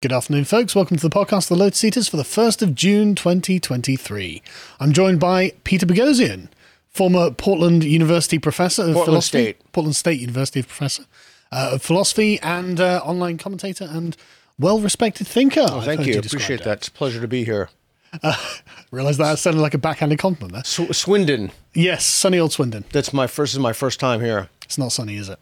Good afternoon, folks. Welcome to the podcast, The Lotus Eaters, for the 1st of June 2023. I'm joined by Peter Boghossian, former Portland University professor of Portland philosophy. State. Portland State University professor uh, of philosophy and uh, online commentator and well respected thinker. Oh, thank you. Appreciate that. It's a pleasure to be here. Realize that sounded like a backhanded compliment there. Sw- Swindon. Yes, sunny old Swindon. That's my first. This is my first time here. It's not sunny, is it?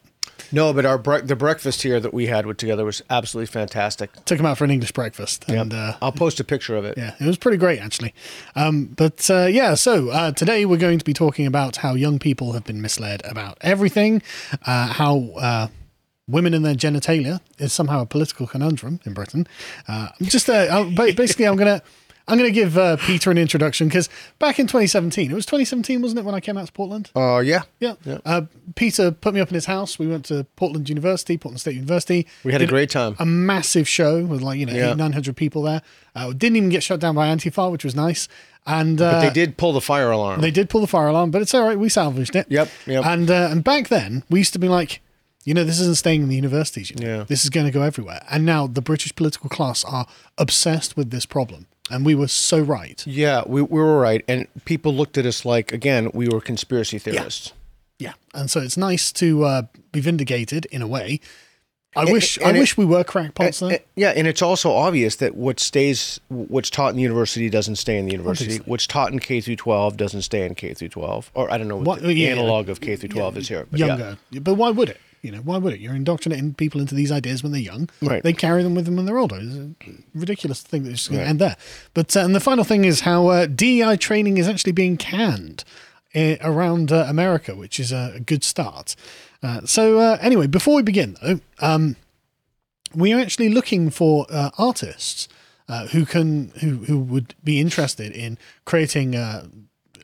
No, but our bre- the breakfast here that we had with together was absolutely fantastic. Took him out for an English breakfast. And, uh, I'll post a picture of it. Yeah, it was pretty great actually. Um, but uh, yeah, so uh, today we're going to be talking about how young people have been misled about everything, uh, how uh, women and their genitalia is somehow a political conundrum in Britain. Uh, just basically, I'm gonna. I'm going to give uh, Peter an introduction because back in 2017, it was 2017, wasn't it, when I came out to Portland? Uh, yeah. Yeah. Uh, Peter put me up in his house. We went to Portland University, Portland State University. We had a great time. A massive show with like, you know, Yeah. 900 people there. Uh, didn't even get shut down by Antifa, which was nice. And uh, But they did pull the fire alarm. they did pull the fire alarm, but it's all right. We salvaged it. Yep, yep. And, uh, and back then, we used to be like, you know, this isn't staying in the universities. You know? Yeah. This is going to go everywhere. And now the British political class are obsessed with this problem. And we were so right. yeah, we, we were right, and people looked at us like again we were conspiracy theorists. Yeah. And so it's nice to uh, be vindicated in a way. I wish I it- wish we were crackpots. Uh, yeah, and it's also obvious that what stays, what's taught in the university doesn't stay in the university. What's taught in K through twelve doesn't stay in K through twelve, or I don't know what, What- the yeah, analog of K through twelve is here. But yeah. younger. But why would it? You know, why would it? You're indoctrinating people into these ideas when they're young. Right. They carry them with them when they're older. It's a ridiculous thing that's just going to end there. But uh, and the final thing is how uh, DEI training is actually being canned uh, around uh, America, which is a, a good start. Uh, so uh, anyway, before we begin though, um, we are actually looking for uh, artists uh, who can who who would be interested in creating uh,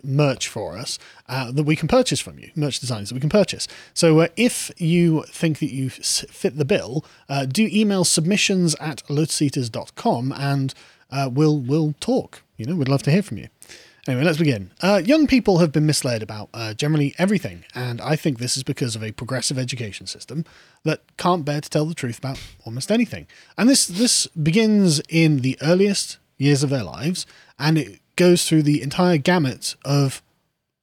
merch for us uh, that we can purchase from you, merch designs that we can purchase. So uh, if you think that you fit the bill, uh, do email submissions at lotuseaters.com and uh, we'll we'll talk. You know, we'd love to hear from you. Anyway, let's begin. Uh, young people have been misled about uh, generally everything, and I think this is because of a progressive education system that can't bear to tell the truth about almost anything. And this this begins in the earliest years of their lives, and it goes through the entire gamut of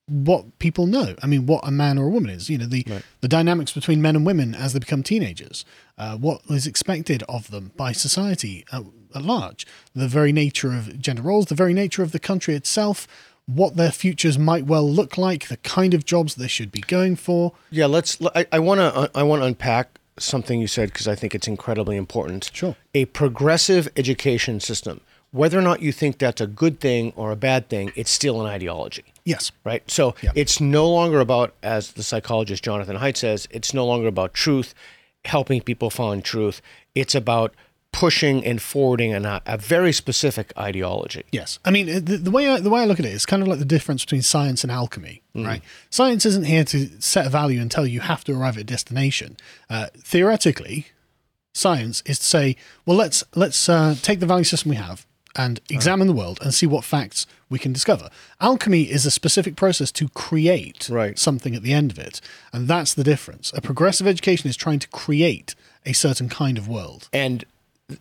what people know. I mean, what a man or a woman is. You know, the the dynamics between men and women as they become teenagers. Uh, what is expected of them by society at, at large. The very nature of gender roles. The very nature of the country itself. What their futures might well look like. The kind of jobs they should be going for. Yeah, let's. I, I want to. I want to unpack something you said because I think it's incredibly important. Sure. A progressive education system, whether or not you think that's a good thing or a bad thing, it's still an ideology, Yes. right? So it's no longer about, as the psychologist Jonathan Haidt says, it's no longer about truth, helping people find truth. It's about pushing and forwarding an, a very specific ideology. Yes, I mean the, the way I, the way I look at it is kind of like the difference between science and alchemy, right? Science isn't here to set a value and tell you you have to arrive at a destination. Uh, theoretically, science is to say, well, let's let's uh, take the value system we have and examine the world and see what facts we can discover. Alchemy is a specific process to create Right. something at the end of it, and that's the difference. A progressive education is trying to create a certain kind of world. And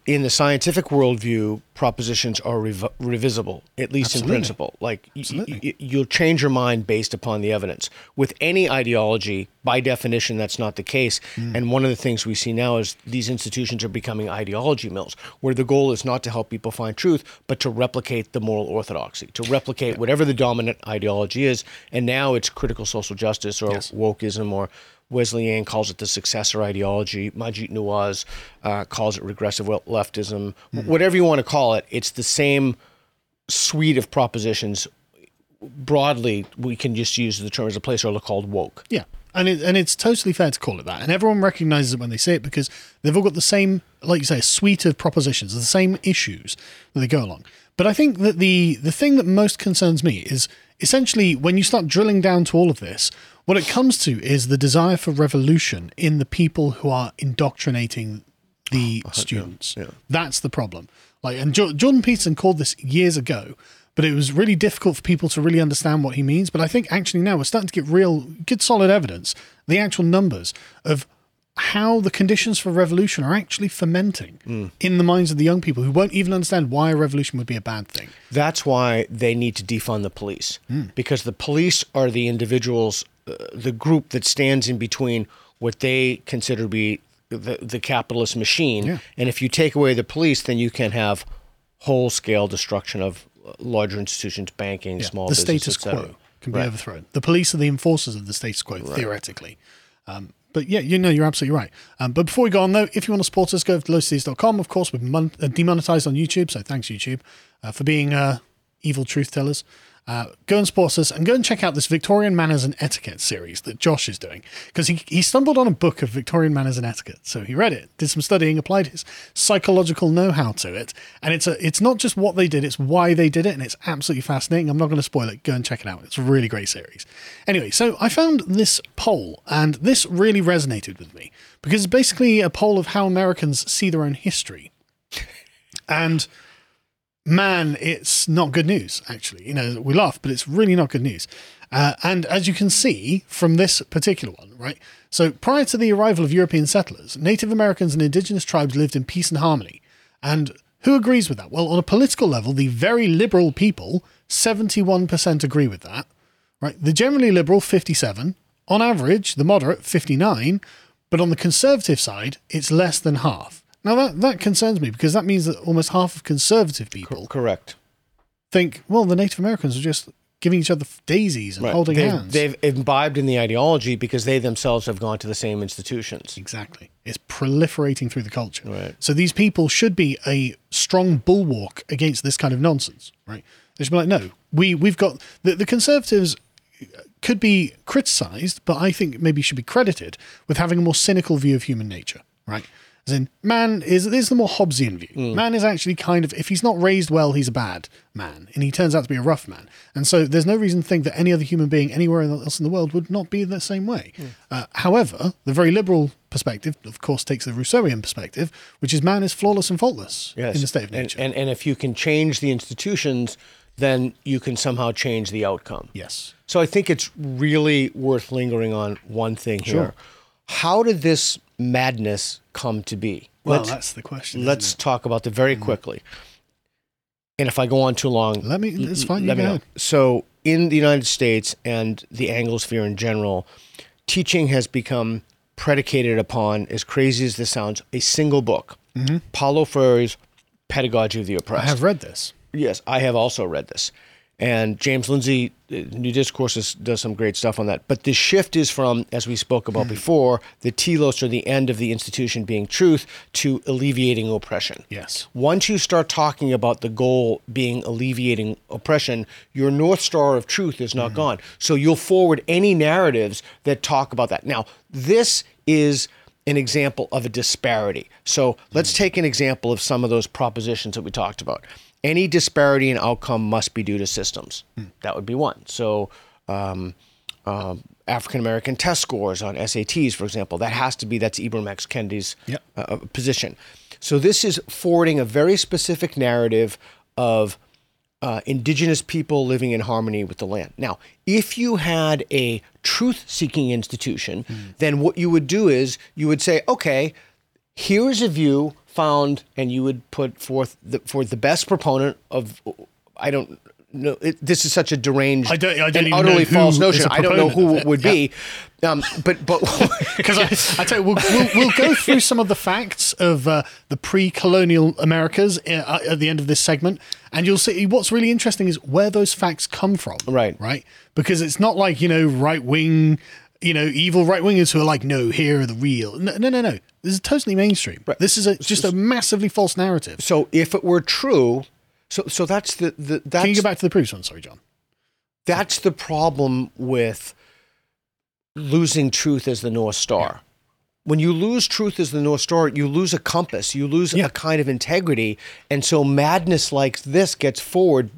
in the scientific worldview, propositions are rev- revisible, at least Absolutely. in principle. Like y- y- you'll change your mind based upon the evidence. With any ideology, by definition, that's not the case. Hmm. And one of the things we see now is these institutions are becoming ideology mills, where the goal is not to help people find truth, but to replicate the moral orthodoxy, to replicate whatever the dominant ideology is. And now it's critical social justice or Yes. wokeism or Wesley Yang calls it the successor ideology. Maajid Nawaz uh, calls it regressive leftism. Whatever you want to call it, it's the same suite of propositions. Broadly, we can just use the term as a placeholder called woke. Yeah. And it, and it's totally fair to call it that. And everyone recognizes it when they say it because they've all got the same, like you say, suite of propositions, the same issues that they go along. But I think that the the thing that most concerns me is essentially when you start drilling down to all of this, what it comes to is the desire for revolution in the people who are indoctrinating the students. That's the problem. Like, and jo- Jordan Peterson called this years ago, but it was really difficult for people to really understand what he means. But I think actually now we're starting to get real, good, solid evidence, the actual numbers of how the conditions for revolution are actually fermenting Mm. in the minds of the young people who won't even understand why a revolution would be a bad thing. That's why they need to defund the police because the police are the individuals, the group that stands in between what they consider to be the, the capitalist machine. Yeah. And if you take away the police, then you can have whole scale destruction of uh, larger institutions, banking, small the status quo can be Right. overthrown. The police are the enforcers of the status quo, theoretically. Um, but yeah, you know, you're absolutely right. Um, but before we go on, though, if you want to support us, go to lotuseaters.com. Of course, we're mon- uh, demonetized on YouTube, so thanks, YouTube, uh, for being uh, evil truth tellers. Uh, go and support us and go and check out this Victorian Manners and Etiquette series that Josh is doing because he, he stumbled on a book of Victorian manners and etiquette. So he read it, did some studying, applied his psychological know-how to it, and it's a it's not just what they did, it's why they did it, and it's absolutely fascinating. I'm not going to spoil it. Go and check it out. It's a really great series. Anyway, so I found this poll, and this really resonated with me because it's basically a poll of how Americans see their own history, and man, it's not good news, actually. You know, we laugh, but it's really not good news. Uh, and as you can see from this particular one, right? So prior to the arrival of European settlers, Native Americans and indigenous tribes lived in peace and harmony. And who agrees with that? Well, on a political level, the very liberal people, 71% agree with that, right? The generally liberal, 57. On average, the moderate, 59. But on the conservative side, it's less than half. Now, that, that concerns me because that means that almost half of conservative people Correct. think, well, the Native Americans are just giving each other daisies and holding they've, hands. They've imbibed in the ideology because they themselves have gone to the same institutions. Exactly. It's proliferating through the culture. Right. So these people should be a strong bulwark against this kind of nonsense, right? They should be like, no, we, we've got the, the conservatives could be criticized, but I think maybe should be credited with having a more cynical view of human nature, right? As in, man is this is the more Hobbesian view. Man is actually kind of if he's not raised well, he's a bad man, and he turns out to be a rough man. And so there's no reason to think that any other human being anywhere else in the world would not be the same way. Uh, however, the very liberal perspective, of course, takes the Rousseauian perspective, which is man is flawless and faultless Yes. in the state of And- nature. And, and if you can change the institutions, then you can somehow change the outcome. yes. So I think it's really worth lingering on one thing here. Sure. How did this madness come to be? Well, let's that's the question. let's talk about it very quickly. And if I go on too long, let me. It's fine. Let me know. So, in the United States and the Anglosphere in general, teaching has become predicated upon, as crazy as this sounds, a single book, Paulo Freire's Pedagogy of the Mm-hmm. I Oppressed. have read this. Yes, I have also read this. And James Lindsay, uh, New Discourses, does some great stuff on that. But the shift is from, as we spoke about hmm. before, the telos or the end of the institution being truth to alleviating oppression. Yes. Once you start talking about the goal being alleviating oppression, your North Star of truth is not hmm. gone. So you'll forward any narratives that talk about that. Now, this is an example of a disparity. So let's hmm. take an example of some of those propositions that we talked about. Any disparity in outcome must be due to systems. That would be one. So, um, um, African American test scores on SATs, for example, that has to be that's Ibram X. Kendi's Yep. uh, position. So this is forwarding a very specific narrative of uh, indigenous people living in harmony with the land. Now, if you had a truth-seeking institution, then what you would do is you would say, okay, here is a view found, and you would put forth the, for the best proponent of. I don't know. It, this is such a deranged I don't- I don't and utterly false notion. I don't know who it would be, um, but but Because I, I tell you, we'll, we'll, we'll go through some of the facts of uh, the pre-colonial Americas uh, at the end of this segment, and you'll see what's really interesting is where those facts come from. Right. right, because it's not like you know right wing, you know evil right wingers who are like, no, here are the real. No, no, no, no. This is totally mainstream. This is a, just a massively false narrative. so if it were true, so so that's the the that's Can you go back to the previous one? Sorry, John. that's the problem with losing truth as the north star when you lose truth as the north star you lose a compass you lose Yeah. a kind of integrity and so madness like this gets forward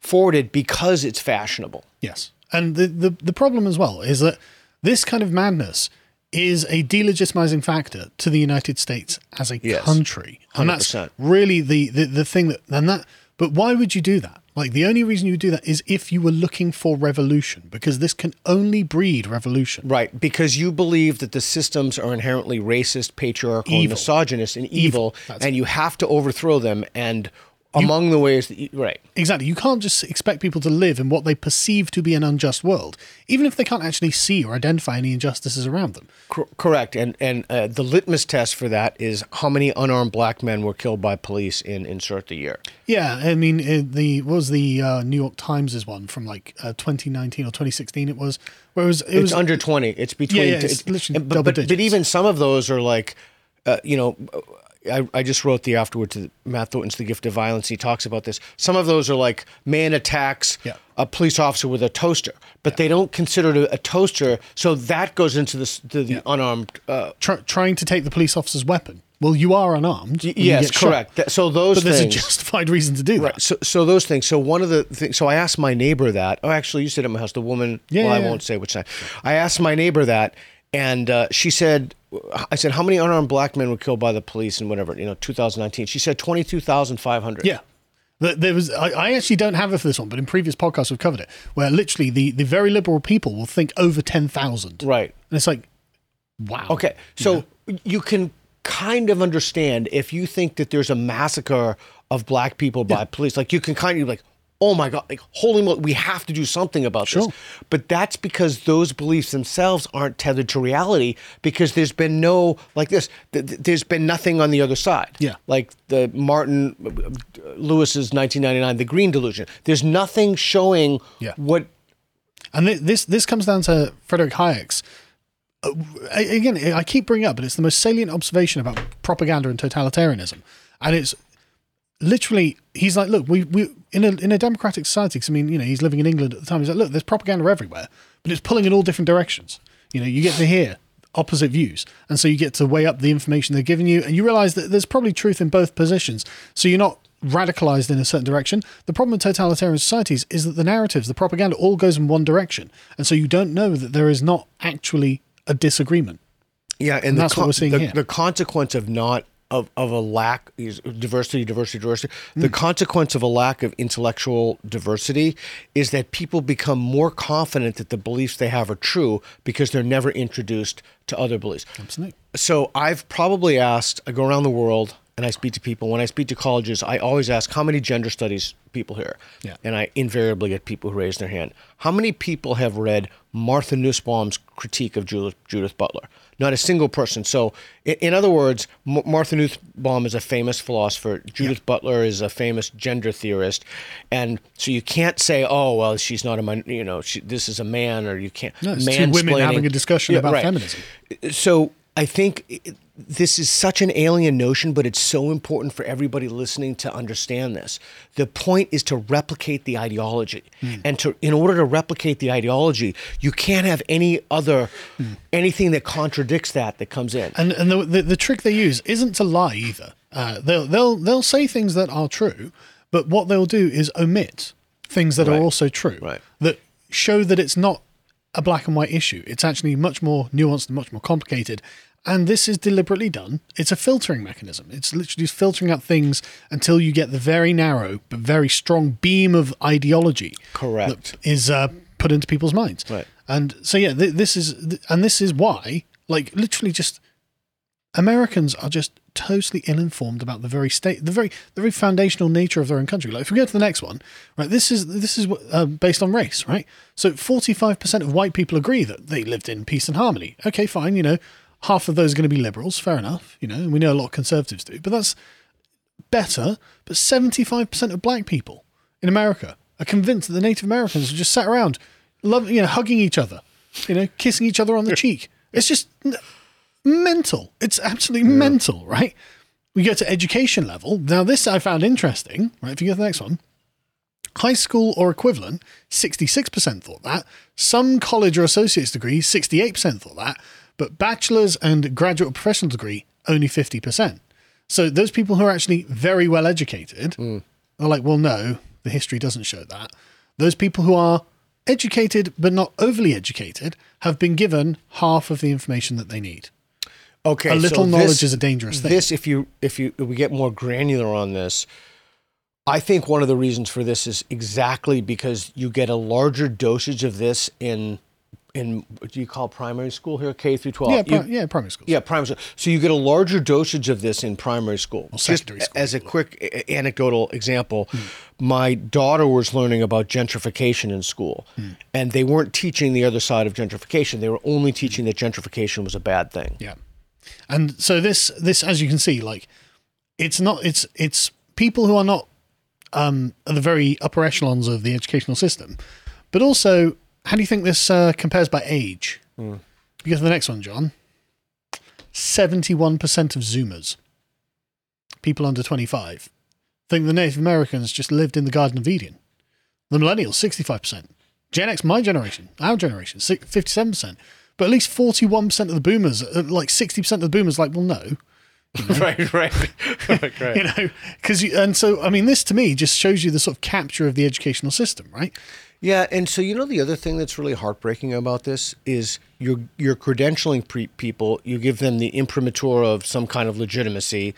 forwarded because it's fashionable Yes. And the, the, the problem as well is that this kind of madness is a delegitimizing factor to the United States as a Yes. country. And that's 100%. really the, the, the thing that, and that But why would you do that? Like the only reason you would do that is if you were looking for revolution, because this can only breed revolution. Right, because you believe that the systems are inherently racist, patriarchal, Evil. misogynist, and evil, That's and you have to overthrow them. And among the ways that you, right, Exactly. You can't just expect people to live in what they perceive to be an unjust world, even if they can't actually see or identify any injustices around them. Cor- correct. And and uh, the litmus test for that is how many unarmed black men were killed by police in insert the year. Yeah, I mean, uh, the what was the uh, New York Times' one from like uh, 2019 or 2016? It was where it was it It's was under twenty. It's between. Yeah, yeah, it's literally but, double but, but even some of those are like, uh, you know. I, I just wrote the afterward to Matt Thornton's The Gift of Violence. He talks about this. Some of those are like man attacks Yeah. a police officer with a toaster, but they don't consider it a, toaster. So that goes into this, to the unarmed. Uh, try, trying to take the police officer's weapon. Well, you are unarmed. you yes, correct. That- so those But there's a justified reason to do that. Right. So, so those things. So one of the things. So I asked my neighbor that. Oh, actually, you said at my house. The woman. Yeah, well, I yeah, yeah. won't say which side. I asked my neighbor that, and uh, she said, I said, how many unarmed black men were killed by the police in whatever you know, 2019? She said twenty two thousand five hundred. Yeah. There was. I, actually don't have it for this one, but in previous podcasts we've covered it, where literally the, the very liberal people will think over ten thousand, Right. and it's like, wow. Okay. So you can kind of understand if you think that there's a massacre of black people by police. Like you can kind of be like, oh my god, like holy moly, we have to do something about Sure. this. But that's because those beliefs themselves aren't tethered to reality because there's been no like this. th- th- There's been nothing on the other side. Yeah. Like the Martin Lewis's 1999, The Green Delusion. There's nothing showing Yeah. what And thi- this this comes down to Frederick Hayek's. Uh, again, I keep bringing up, but it's the most salient observation about propaganda and totalitarianism, and it's literally he's like, look, we we in a in a democratic society. 'cause I mean, you know, he's living in England at the time. He's like, look, there's propaganda everywhere, but it's pulling in all different directions. You know, you get to hear opposite views, and so you get to weigh up the information they're giving you, and you realize that there's probably truth in both positions. So you're not radicalized in a certain direction. The problem with totalitarian societies is that the narratives, the propaganda, all goes in one direction, and so you don't know that there is not actually a disagreement. Yeah, and, the, that's what we're seeing the, here. the consequence of not of, of a lack diversity, diversity, diversity. Hmm. The consequence of a lack of intellectual diversity is that people become more confident that the beliefs they have are true because they're never introduced to other beliefs. Absolutely. So I've probably asked. I go around the world and I speak to people. When I speak to colleges, I always ask how many gender studies people here. Yeah. And I invariably get people who raise their hand. How many people have read Martha Nussbaum's critique of Judith, Judith Butler? Not a single person. So, in, in other words, M- Martha Nussbaum is a famous philosopher. Judith Butler is a famous gender theorist, and so you can't say, "Oh, well, she's not a min- you know, she, this is a man," or you can't. No, it's two women having a discussion about feminism. So I think it- this is such an alien notion, but it's so important for everybody listening to understand this. The point is to replicate the ideology, Hmm. and to in order to replicate the ideology, you can't have any other anything that contradicts that that comes in. And and the, the the trick they use isn't to lie either. Uh, they'll they'll they'll say things that are true, but what they'll do is omit things that Right. are also true. Right. That show that it's not a black and white issue. It's actually much more nuanced and much more complicated. And this is deliberately done. It's a filtering mechanism. It's literally just filtering out things until you get the very narrow but very strong beam of ideology Correct. that is uh, put into people's minds. Right. And so yeah, th- this is th- and this is why, like, literally, just Americans are just totally ill-informed about the very state, the very the very foundational nature of their own country. Like, if we go to the next one, right? This is this is uh, based on race, right? So forty-five percent of white people agree that they lived in peace and harmony. Okay, fine. You know, half of those are going to be liberals. Fair enough. You know, and we know a lot of conservatives do, but that's better. But seventy-five percent of black people in America are convinced that the Native Americans just sat around, love, you know, hugging each other, you know, kissing each other on the cheek. It's just n- mental. It's absolutely mental, right? We go to education level. Now, this I found interesting, right? If you go to the next one, high school or equivalent, 66% thought that. Some college or associate's degree, 68% thought that. But bachelor's and graduate professional degree, only 50%. So those people who are actually very well educated hmm. are like, well, no, the history doesn't show that. Those people who are educated but not overly educated have been given half of the information that they need. Okay, A little so knowledge this- is a dangerous thing. This, if you if you if we get more granular on this, I think one of the reasons for this is exactly because you get a larger dosage of this in in what do you call primary school here K through 12 Yeah, You- yeah, primary school. yeah, primary school. So you get a larger dosage of this in primary school. Just secondary school, as a quick a- anecdotal example, my daughter was learning about gentrification in school, and they weren't teaching the other side of gentrification. They were only teaching that gentrification was a bad thing. Yeah. And so this this as you can see like it's not it's it's people who are not um at the very upper echelons of the educational system. But also how do you think this uh, compares by age? You get to the next one, John. 71% of Zoomers, people under 25, think the Native Americans just lived in the Garden of Eden. The millennials, 65%. Gen X, my generation, our generation, 57%. But at least 41% of the boomers, uh, like 60% of the boomers, like, well, no. right, right, right, right. You know, because, and so, I mean, this to me just shows you the sort of capture of the educational system, right? Yeah, and so you know the other thing that's really heartbreaking about this is you're you're credentialing pre- people, you give them the imprimatur of some kind of legitimacy,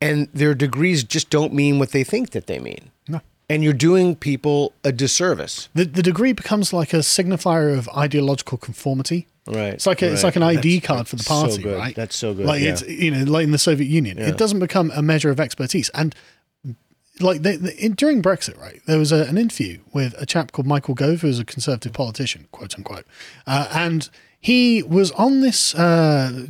and their degrees just don't mean what they think that they mean. No. And you're doing people a disservice. The, the degree becomes like a signifier of ideological conformity. Right. It's like a, it's like an ID card for the so party, good. right? That's so good, Like yeah. it's you know, like in the Soviet Union, it doesn't become a measure of expertise. And like they, they, in, during Brexit, right, there was a, an interview with a chap called Michael Gove, who's a conservative politician, quote unquote, uh, and he was on this uh,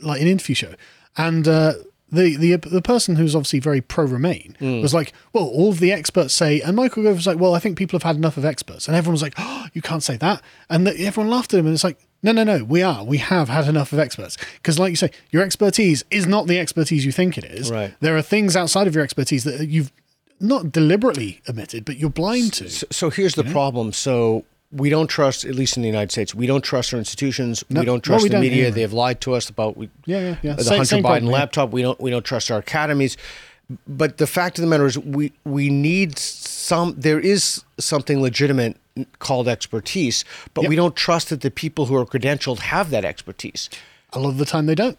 like an interview show, and. Uh, the, the the person who's obviously very pro Remain Mm. was like, well, all of the experts say, and Michael Gove was like, well, I think people have had enough of experts, and everyone was like, oh, you can't say that, and the, everyone laughed at him, and it's like, no, no, no, we are, we have had enough of experts, because like you say, your expertise is not the expertise you think it is. Right. There are things outside of your expertise that you've not deliberately omitted, but you're blind to. So, so here's the problem. So we don't trust, at least in the United States, we don't trust our institutions. No. we don't trust we the don't media. anyway. They have lied to us about we, Yeah, yeah, yeah. the Same- Hunter same Biden problem, laptop. We don't we don't trust our academies. But the fact of the matter is, we we need some. There is something legitimate called expertise, but we don't trust that the people who are credentialed have that expertise. A lot of the time they don't.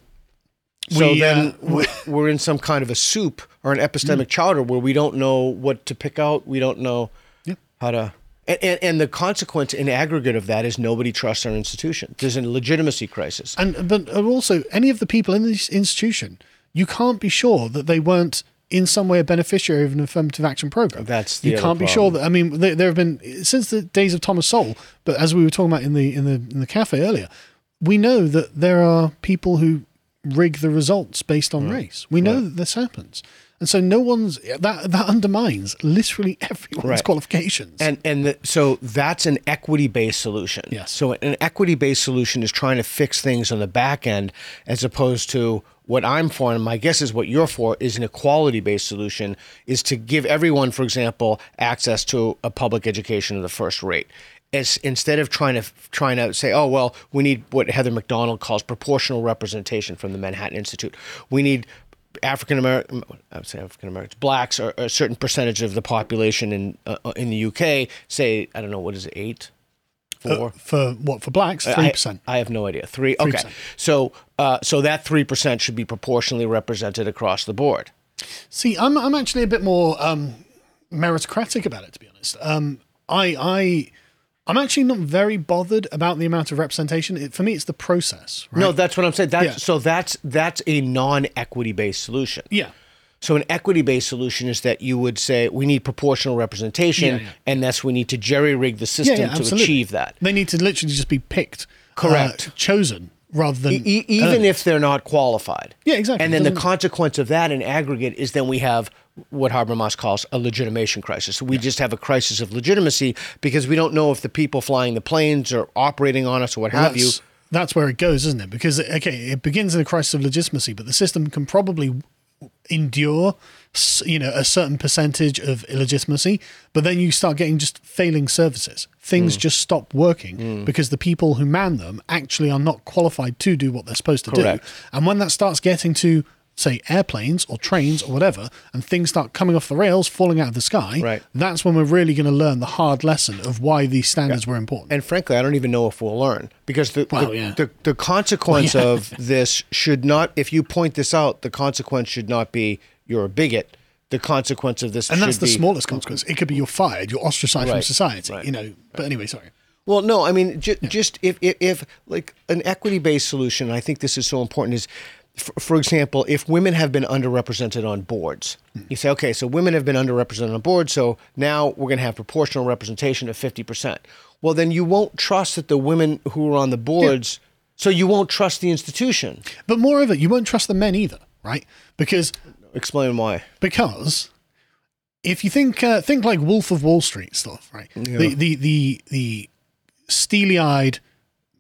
So We, then uh, we're, in some kind of a soup or an epistemic chowder where we don't know what to pick out. We don't know Yeah. how to. And, and, and the consequence in aggregate of that is nobody trusts our institution. There's a legitimacy crisis. And but also, any of the people in this institution, you can't be sure that they weren't in some way a beneficiary of an affirmative action program. That's the you can't be sure that. I mean, there, there have been since the days of Thomas Sowell, but as we were talking about in the in the in the cafe earlier, we know that there are people who rig the results based on race. We know that this happens, and so no one's that that undermines literally everyone's Right. qualifications. And and the, so that's an equity based solution. Yes. So an equity based solution is trying to fix things on the back end, as opposed to what I'm for, and my guess is what you're for, is an equality based solution, is to give everyone, for example, access to a public education of the first rate. As instead of trying to trying to say, oh well, we need what Heather Mac Donald calls proportional representation from the Manhattan Institute. We need African American, I would say African Americans, blacks are a certain percentage of the population in uh, in the UK. Say I don't know what is it, eight, four. for what for blacks, three percent. I, I have no idea. Three. Okay. 3%. So uh, so that three percent should be proportionally represented across the board. See, I'm I'm actually a bit more um, meritocratic about it, to be honest. Um, I I I'm actually not very bothered about the amount of representation. It, for me, it's the process. Right? No, that's what I'm saying. That's Yeah. so that's that's a non-equity based solution. Yeah. So an equity-based solution is that you would say we need proportional representation, Yeah, yeah. and thus we need to jerry-rig the system Yeah, yeah, to absolutely. achieve that. They need to literally just be picked, Correct. uh, chosen rather than E- even earned. if they're not qualified. Yeah, exactly. And then the consequence of that in aggregate is then we have what Habermas calls a legitimation crisis. So we just have a crisis of legitimacy because we don't know if the people flying the planes are operating on us or what have you. that's, where it goes, isn't it? Because okay, it begins in a crisis of legitimacy, but the system can probably endure, you know, a certain percentage of illegitimacy. But then you start getting just failing services. Things hmm. just stop working hmm. because the people who man them actually are not qualified to do what they're supposed to Correct. do. And when that starts getting to say airplanes or trains or whatever and things start coming off the rails falling out of the sky Right. that's when we're really going to learn the hard lesson of why these standards were important And frankly, I don't even know if we'll learn because the Well, the, yeah. the, the consequence Well, yeah. of this should not. If you point this out, the consequence should not be you're a bigot. the consequence of this. and that's the be- smallest consequence. It could be you're fired, you're ostracized from society. right, You know. But anyway, sorry. Well, no, I mean, ju- just if, if, if like an equity based solution, I think this is so important is, for, for example, if women have been underrepresented on boards, you say, okay, so women have been underrepresented on boards, so now we're going to have proportional representation of 50%. Well, then you won't trust that the women who are on the boards, so you won't trust the institution. But moreover, you won't trust the men either, right? Because Explain why. because if you think uh, think like Wolf of Wall Street stuff, right? The the the the steely-eyed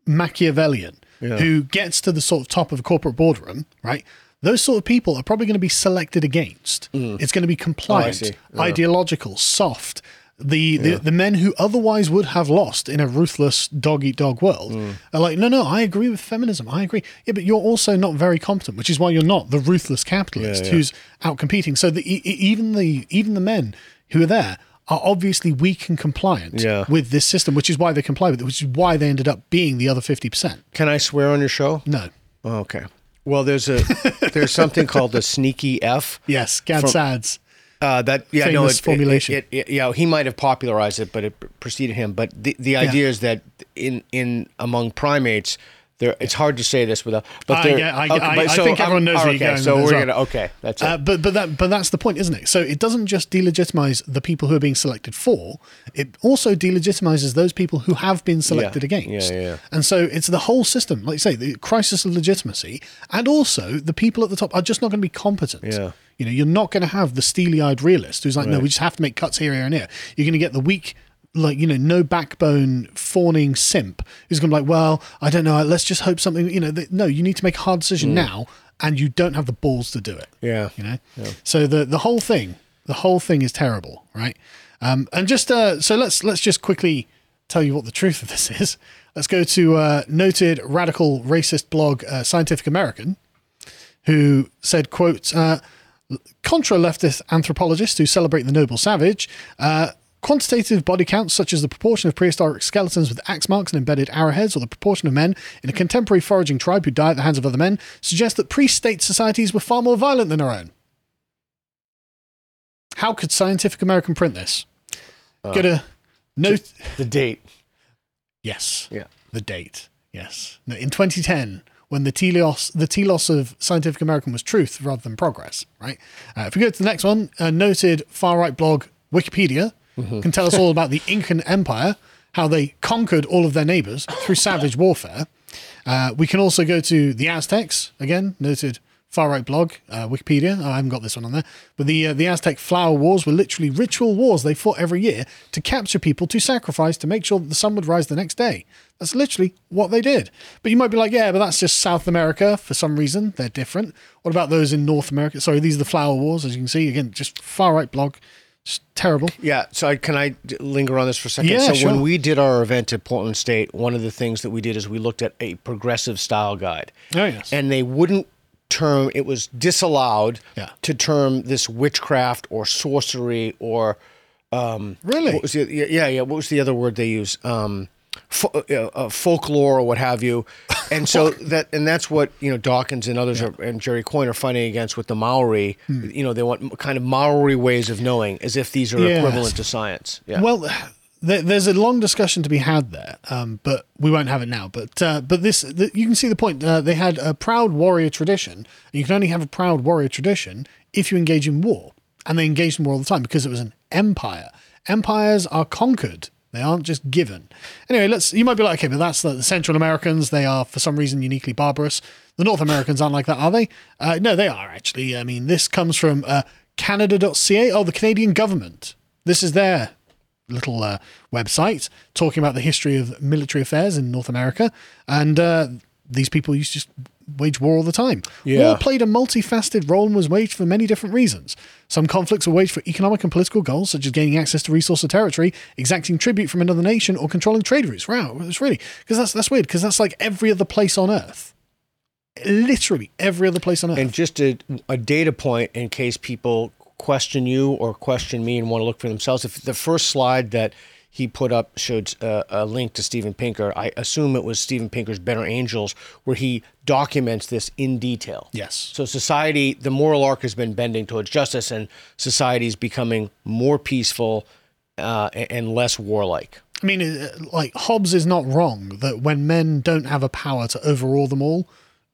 Machiavellian who gets to the sort of top of a corporate boardroom, right? Those sort of people are probably going to be selected against. Mm. It's going to be compliant, oh, see. ideological, soft. The, the the men who otherwise would have lost in a ruthless dog eat dog world mm. are like, no, no, I agree with feminism. I agree. Yeah, but you're also not very competent, which is why you're not the ruthless capitalist Yeah, yeah. who's out competing. So the, even the even the men who are there are obviously weak and compliant Yeah. with this system, which is why they comply with it, which is why they ended up being the other fifty percent. Can I swear on your show? No. Oh, okay. Well, there's a there's something called the sneaky F. Yes, Gad Saad's. Uh, that yeah no Famous it, formulation. It, it, it, yeah he might have popularized it, but it preceded him. But the the idea is that in in among primates. There, it's hard to say this without, but I get- I- okay, I- but I so think I'm- everyone knows where okay, you're going So with it as we're well. gonna okay, that's it. Uh, but but that but that's the point, isn't it? So it doesn't just delegitimize the people who are being selected for; it also delegitimizes those people who have been selected Yeah. against. Yeah, yeah, yeah. And so it's the whole system, like you say, the crisis of legitimacy, and also the people at the top are just not going to be competent. Yeah. You know, you're not going to have the steely-eyed realist who's like, no, we just have to make cuts here, here, and here. You're going to get the weak. Like you know, no backbone, fawning simp who's going to be like, well, I don't know. Let's just hope something. You know, th- no, you need to make a hard decision now, and you don't have the balls to do it Mm. yeah, you know yeah. so the the whole thing the whole thing is terrible right um and just uh so let's let's just quickly tell you what the truth of this is let's go to uh noted radical racist blog uh, scientific american who said quote uh contra leftist anthropologists who celebrate the noble savage uh Quantitative body counts, such as the proportion of prehistoric skeletons with axe marks and embedded arrowheads, or the proportion of men in a contemporary foraging tribe who die at the hands of other men, suggest that pre state societies were far more violent than our own. How could Scientific American print this? Go to note. the date. Yes. Yeah. The date. Yes. No, in 2010, when the telos the telos of Scientific American was truth rather than progress. Right. Uh, if we go to the next one, a noted far right blog Wikipedia can tell us all about the Incan Empire, how they conquered all of their neighbors through savage warfare. Uh, we can also go to the Aztecs again, noted far right blog, uh, Wikipedia. I haven't got this one on there, but the uh, the Aztec flower wars were literally ritual wars they fought every year to capture people to sacrifice to make sure that the sun would rise the next day. That's literally what they did. But you might be like, yeah, but that's just South America for some reason. They're different. What about those in North America? Sorry, these are the flower wars, as you can see. Again, just far right blog. Just terrible. Yeah, so I, can I linger on this for a second? Yeah, so sure. when we did our event at Portland State, one of the things that we did is we looked at a progressive style guide. Oh, yes. And they wouldn't term it was disallowed Yeah. to term this witchcraft or sorcery or um Really? what was the yeah yeah what was the other word they use um fo- uh, uh, folklore or what have you and so that and that's what you know Dawkins and others are, and Jerry Coyne are fighting against with the Maori Hmm. you know they want kind of Maori ways of knowing as if these are Yes. equivalent to science yeah Well, there, there's a long discussion to be had there, um, but we won't have it now. But uh, but this the, you can see the point. Uh, they had a proud warrior tradition. And you can only have a proud warrior tradition if you engage in war, and they engaged in war all the time because it was an empire. Empires are conquered. They aren't just given. Anyway, let's. You might be like, okay, but that's the, the Central Americans. They are for some reason uniquely barbarous. The North Americans aren't like that, are they? Uh, no, they are actually. I mean, this comes from uh, Canada.ca. Oh, the Canadian government. This is their little uh, website talking about the history of military affairs in North America, and uh, these people used to just wage war all the time. Yeah. War played a multifaceted role and was waged for many different reasons. Some conflicts were waged for economic and political goals, such as gaining access to resource or territory, exacting tribute from another nation, or controlling trade routes. Wow, it's really because that's that's weird because that's like every other place on Earth. Literally every other place on Earth. And just a, a data point in case people question you or question me and want to look for themselves. If the first slide that he put up showed uh, a link to Steven Pinker. I assume it was Steven Pinker's Better Angels, where he documents this in detail. Yes. So society, the moral arc has been bending towards justice, and society is becoming more peaceful uh, and- and less warlike. I mean, uh, like Hobbes is not wrong that when men don't have a power to overawe them all,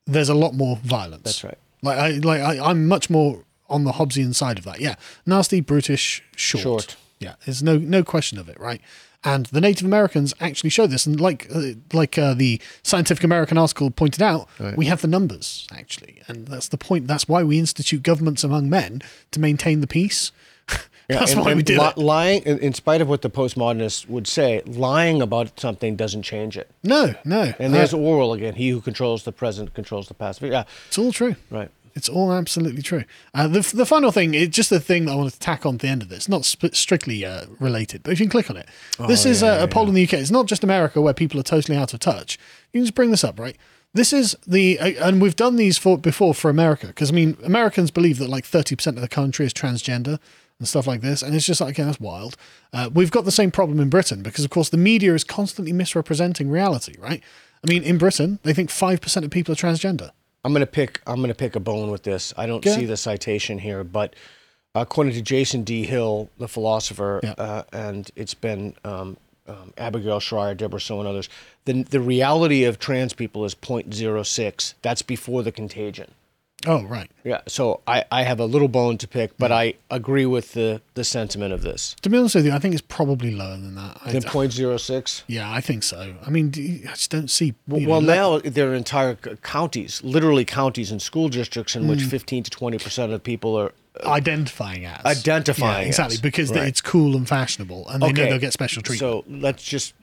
there's a lot more violence. That's right. Like I like I, I'm much more on the Hobbesian side of that. Yeah, nasty, brutish, short. Short. Yeah, there's no no question of it, right? And the Native Americans actually show this, and like uh, like uh, the Scientific American article pointed out, we have the numbers actually, and that's the point. That's why we institute governments among men to maintain the peace. that's and, why we do li- it. Lying, in, in spite of what the postmodernists would say, lying about something doesn't change it. No, no, And uh, there's Orwell again. He who controls the present controls the past. Yeah, it's all true. right. It's all absolutely true. Uh, the, the final thing, it's just the thing that I wanted to tack on at the end of this, not sp- strictly uh, related, but if you can click on it. this is a, a poll in the UK. It's not just America where people are totally out of touch. You can just bring this up, right? This is the, uh, and we've done these for before for America, because I mean, Americans believe that like 30% of the country is transgender and stuff like this. And it's just like, okay, that's wild. Uh, we've got the same problem in Britain because, of course, the media is constantly misrepresenting reality, right? I mean, in Britain, they think 5% of people are transgender. I'm gonna pick. I'm gonna pick a bone with this. I don't see the citation here, but according to Jason D. Hill, the philosopher, Yeah. uh, and it's been um, um, Abigail Shrier, Debra Soh, and others. The the reality of trans people is 0.06. That's before the contagion. Oh, right. Yeah. So I, I have a little bone to pick, but mm-hmm. I agree with the the sentiment of this. To be honest with you, I think it's probably lower than that. I, The 0.06. yeah, I think so. I mean, do you- I just don't see. you know, Well, let- now there are entire c- counties, literally counties and school districts in which mm. 15 to 20 percent of people are uh, identifying as Identifying Yeah, exactly as, because right. it's cool and fashionable, and they know they'll get special treatment. So let's just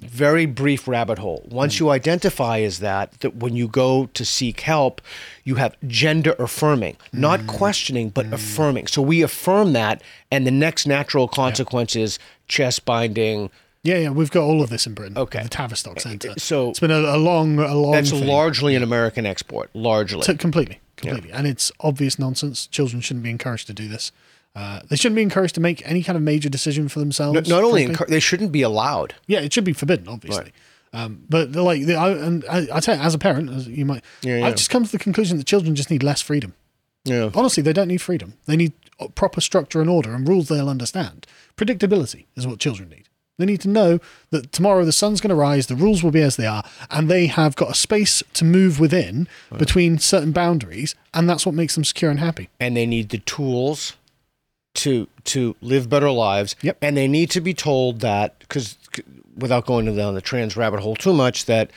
very brief rabbit hole. Once mm. you identify as that, that when you go to seek help, you have gender affirming, not mm. questioning, but mm. affirming. So we affirm that, and the next natural consequence is chest binding. yeah, yeah, we've got all of this in Britain. Okay. the Tavistock Centre. Uh, so- it's been a, a long, a long. That's thing. largely an American export, largely. So completely, completely, and it's obvious nonsense. Children shouldn't be encouraged to do this. Uh, they shouldn't be encouraged to make any kind of major decision for themselves. not only they shouldn't be allowed. Yeah, it should be forbidden, obviously. Um, but they're like, the, I, and I, I tell you, as a parent, as you might, Yeah, yeah. I've just come to the conclusion that children just need less freedom. Yeah. Honestly, they don't need freedom. They need proper structure and order and rules they'll understand. Predictability is what children need. They need to know that tomorrow the sun's going to rise, the rules will be as they are, and they have got a space to move within between certain boundaries, and that's what makes them secure and happy. and they need the tools to to live better lives. Yep. And they need to be told that because without going down the trans rabbit hole too much, that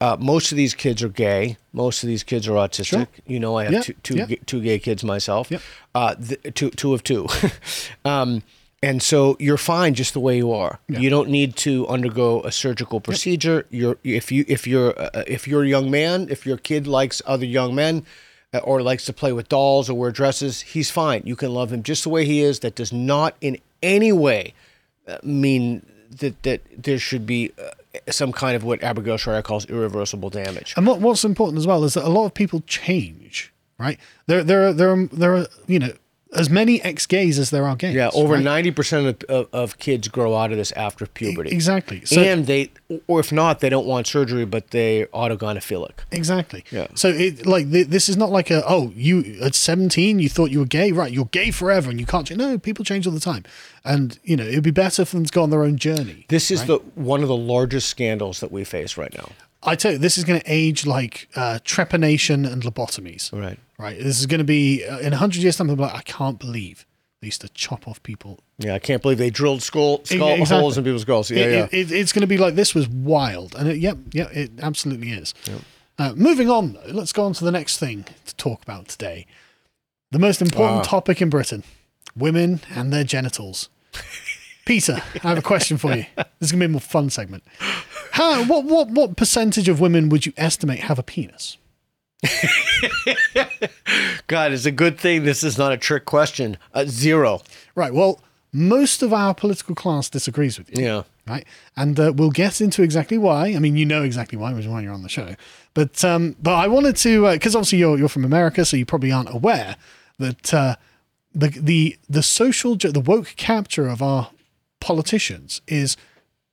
uh, most of these kids are gay. Most of these kids are autistic. Sure. You know, I have Yeah, two two, yeah. ga- two gay kids myself. Yep. Uh, th- two two of two. um, and so you're fine just the way you are. You don't need to undergo a surgical procedure. You're if you if you're uh, if you're a young man, if your kid likes other young men, or likes to play with dolls or wear dresses, he's fine. You can love him just the way he is. That does not in any way uh, mean that that there should be uh, some kind of what Abigail Shrier calls irreversible damage. And what, what's important as well is that a lot of people change, right? There, there, there, are, there are, you know, as many ex-gays as there are gays. Yeah, over right? ninety percent of, of, of kids grow out of this after puberty. Exactly. So, and they, or if not, they don't want surgery, but they autogynephilic. Exactly. Yeah. So it like th- this is not like a oh you at seventeen you thought you were gay right you're gay forever and you can't change no people change all the time and you know it'd be better for them to go on their own journey. This is the one of the largest scandals that we face right now. I tell you this is going to age like uh, trepanation and lobotomies. Right. Right. This is going to be uh, in a hundred years something Like I can't believe they used to chop off people. Yeah, I can't believe they drilled skull, skull Exactly. holes in people's skulls. Yeah, it, yeah. it- it- it's going to be like this was wild, and it, yep, yep, it absolutely is. Uh, moving on, though, let's go on to the next thing to talk about today. The most important Ah. topic in Britain: women and their genitals. Peter, I have a question for you. This is going to be a more fun segment. How, what, what, what percentage of women would you estimate have a penis? God, it's a good thing this is not a trick question. Uh, zero. Right. Well, most of our political class disagrees with you. Yeah. right? And uh, we'll get into exactly why. I mean, you know exactly why, which is why you're on the show. But um, but I wanted to because obviously you're you're from America, so you probably aren't aware that uh, the the the social the woke capture of our politicians is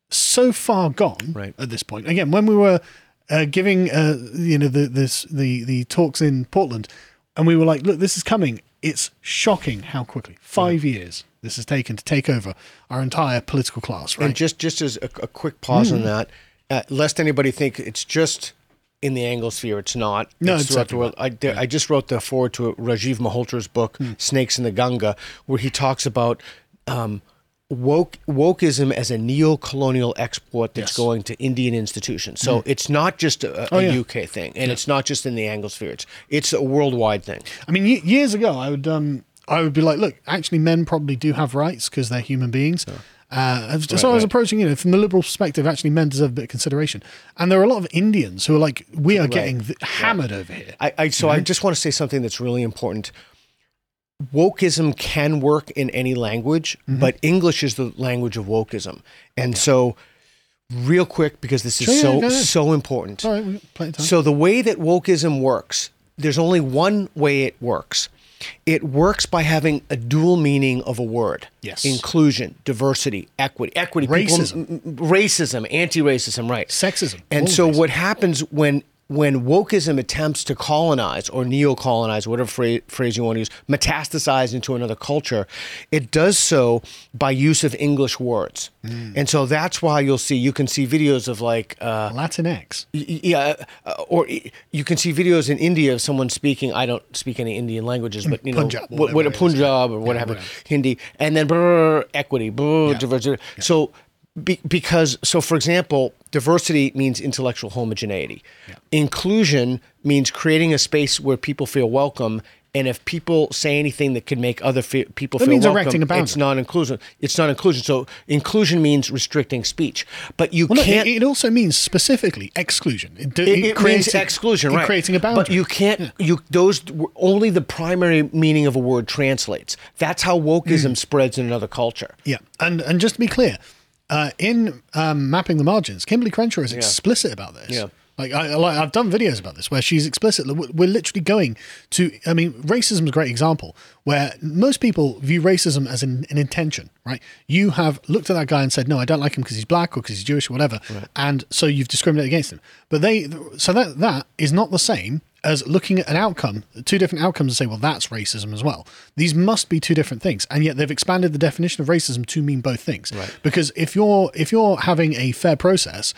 so far gone Right. at this point. Again, when we were uh, giving uh, you know the this the the talks in Portland, and we were like, look, this is coming. It's shocking how quickly five years this has taken to take over our entire political class. Right? And just just as a, a quick pause Mm. on that, uh, lest anybody think it's just in the Anglosphere, it's not. No, it's it's throughout the everywhere. world. I, there, I just wrote the forward to Rajiv Malhotra's book, Hmm. Snakes in the Ganga, where he talks about um, woke wokeism as a neo-colonial export that's Yes. Going to Indian institutions. So it's not just a, a Oh, yeah. UK thing, and it's not just in the Anglosphere. It's it's a worldwide thing. I mean, ye- years ago, I would um, I would be like, look, actually, men probably do have rights because they're human beings. Uh, so I was right. approaching, you know, from the liberal perspective, actually, men deserve a bit of consideration. And there are a lot of Indians who are like, we are getting th- hammered over here. I, I so I just want to say something that's really important. Wokeism can work in any language, Mm-hmm. but English is the language of wokeism. And so, real quick, because this is Sure, so ahead. so important. All right, we got plenty of time. So the way that wokeism works, there's only one way it works. It works by having a dual meaning of a word. Yes. Inclusion, diversity, equity, equity, Racism. m- racism, anti-racism, right? Sexism, And so these. what happens when when wokeism attempts to colonize or neo-colonize, whatever phrase, phrase you want to use, metastasize into another culture, it does so by use of English words. Mm. And so that's why you'll see you can see videos of like uh, Latinx. Yeah, uh, or you can see videos in India of someone speaking. I don't speak any Indian languages, but you know, Punjab, what, what a Punjab or whatever, whatever. Hindi, and then brr, equity, brr, diversity. So, be, because so for example, diversity means intellectual homogeneity. Inclusion means creating a space where people feel welcome. And if people say anything that can make other fe- people That feel means welcome, erecting a boundary. it's not inclusion. It's not inclusion. So inclusion means restricting speech, but you Well, can't. it, it also means specifically exclusion. It, It, it creates exclusion, it right? Creating a boundary. But you can't. You those only the primary meaning of a word translates. That's how wokeism Mm. spreads in another culture. Yeah, and and just to be clear, uh, in um, mapping the margins, Kimberlé Crenshaw is explicit about this. Yeah. Like I like I've done videos about this where she's explicit. We're we're literally going to. I mean, racism is a great example where most people view racism as an, an intention. Right? You have looked at that guy and said, "No, I don't like him because he's black or because he's Jewish or whatever," and so you've discriminated against him. But they, so that that is not the same as looking at an outcome, two different outcomes, and say, well, that's racism as well. These must be two different things, and yet they've expanded the definition of racism to mean both things. Right. Because if you're if you're having a fair process,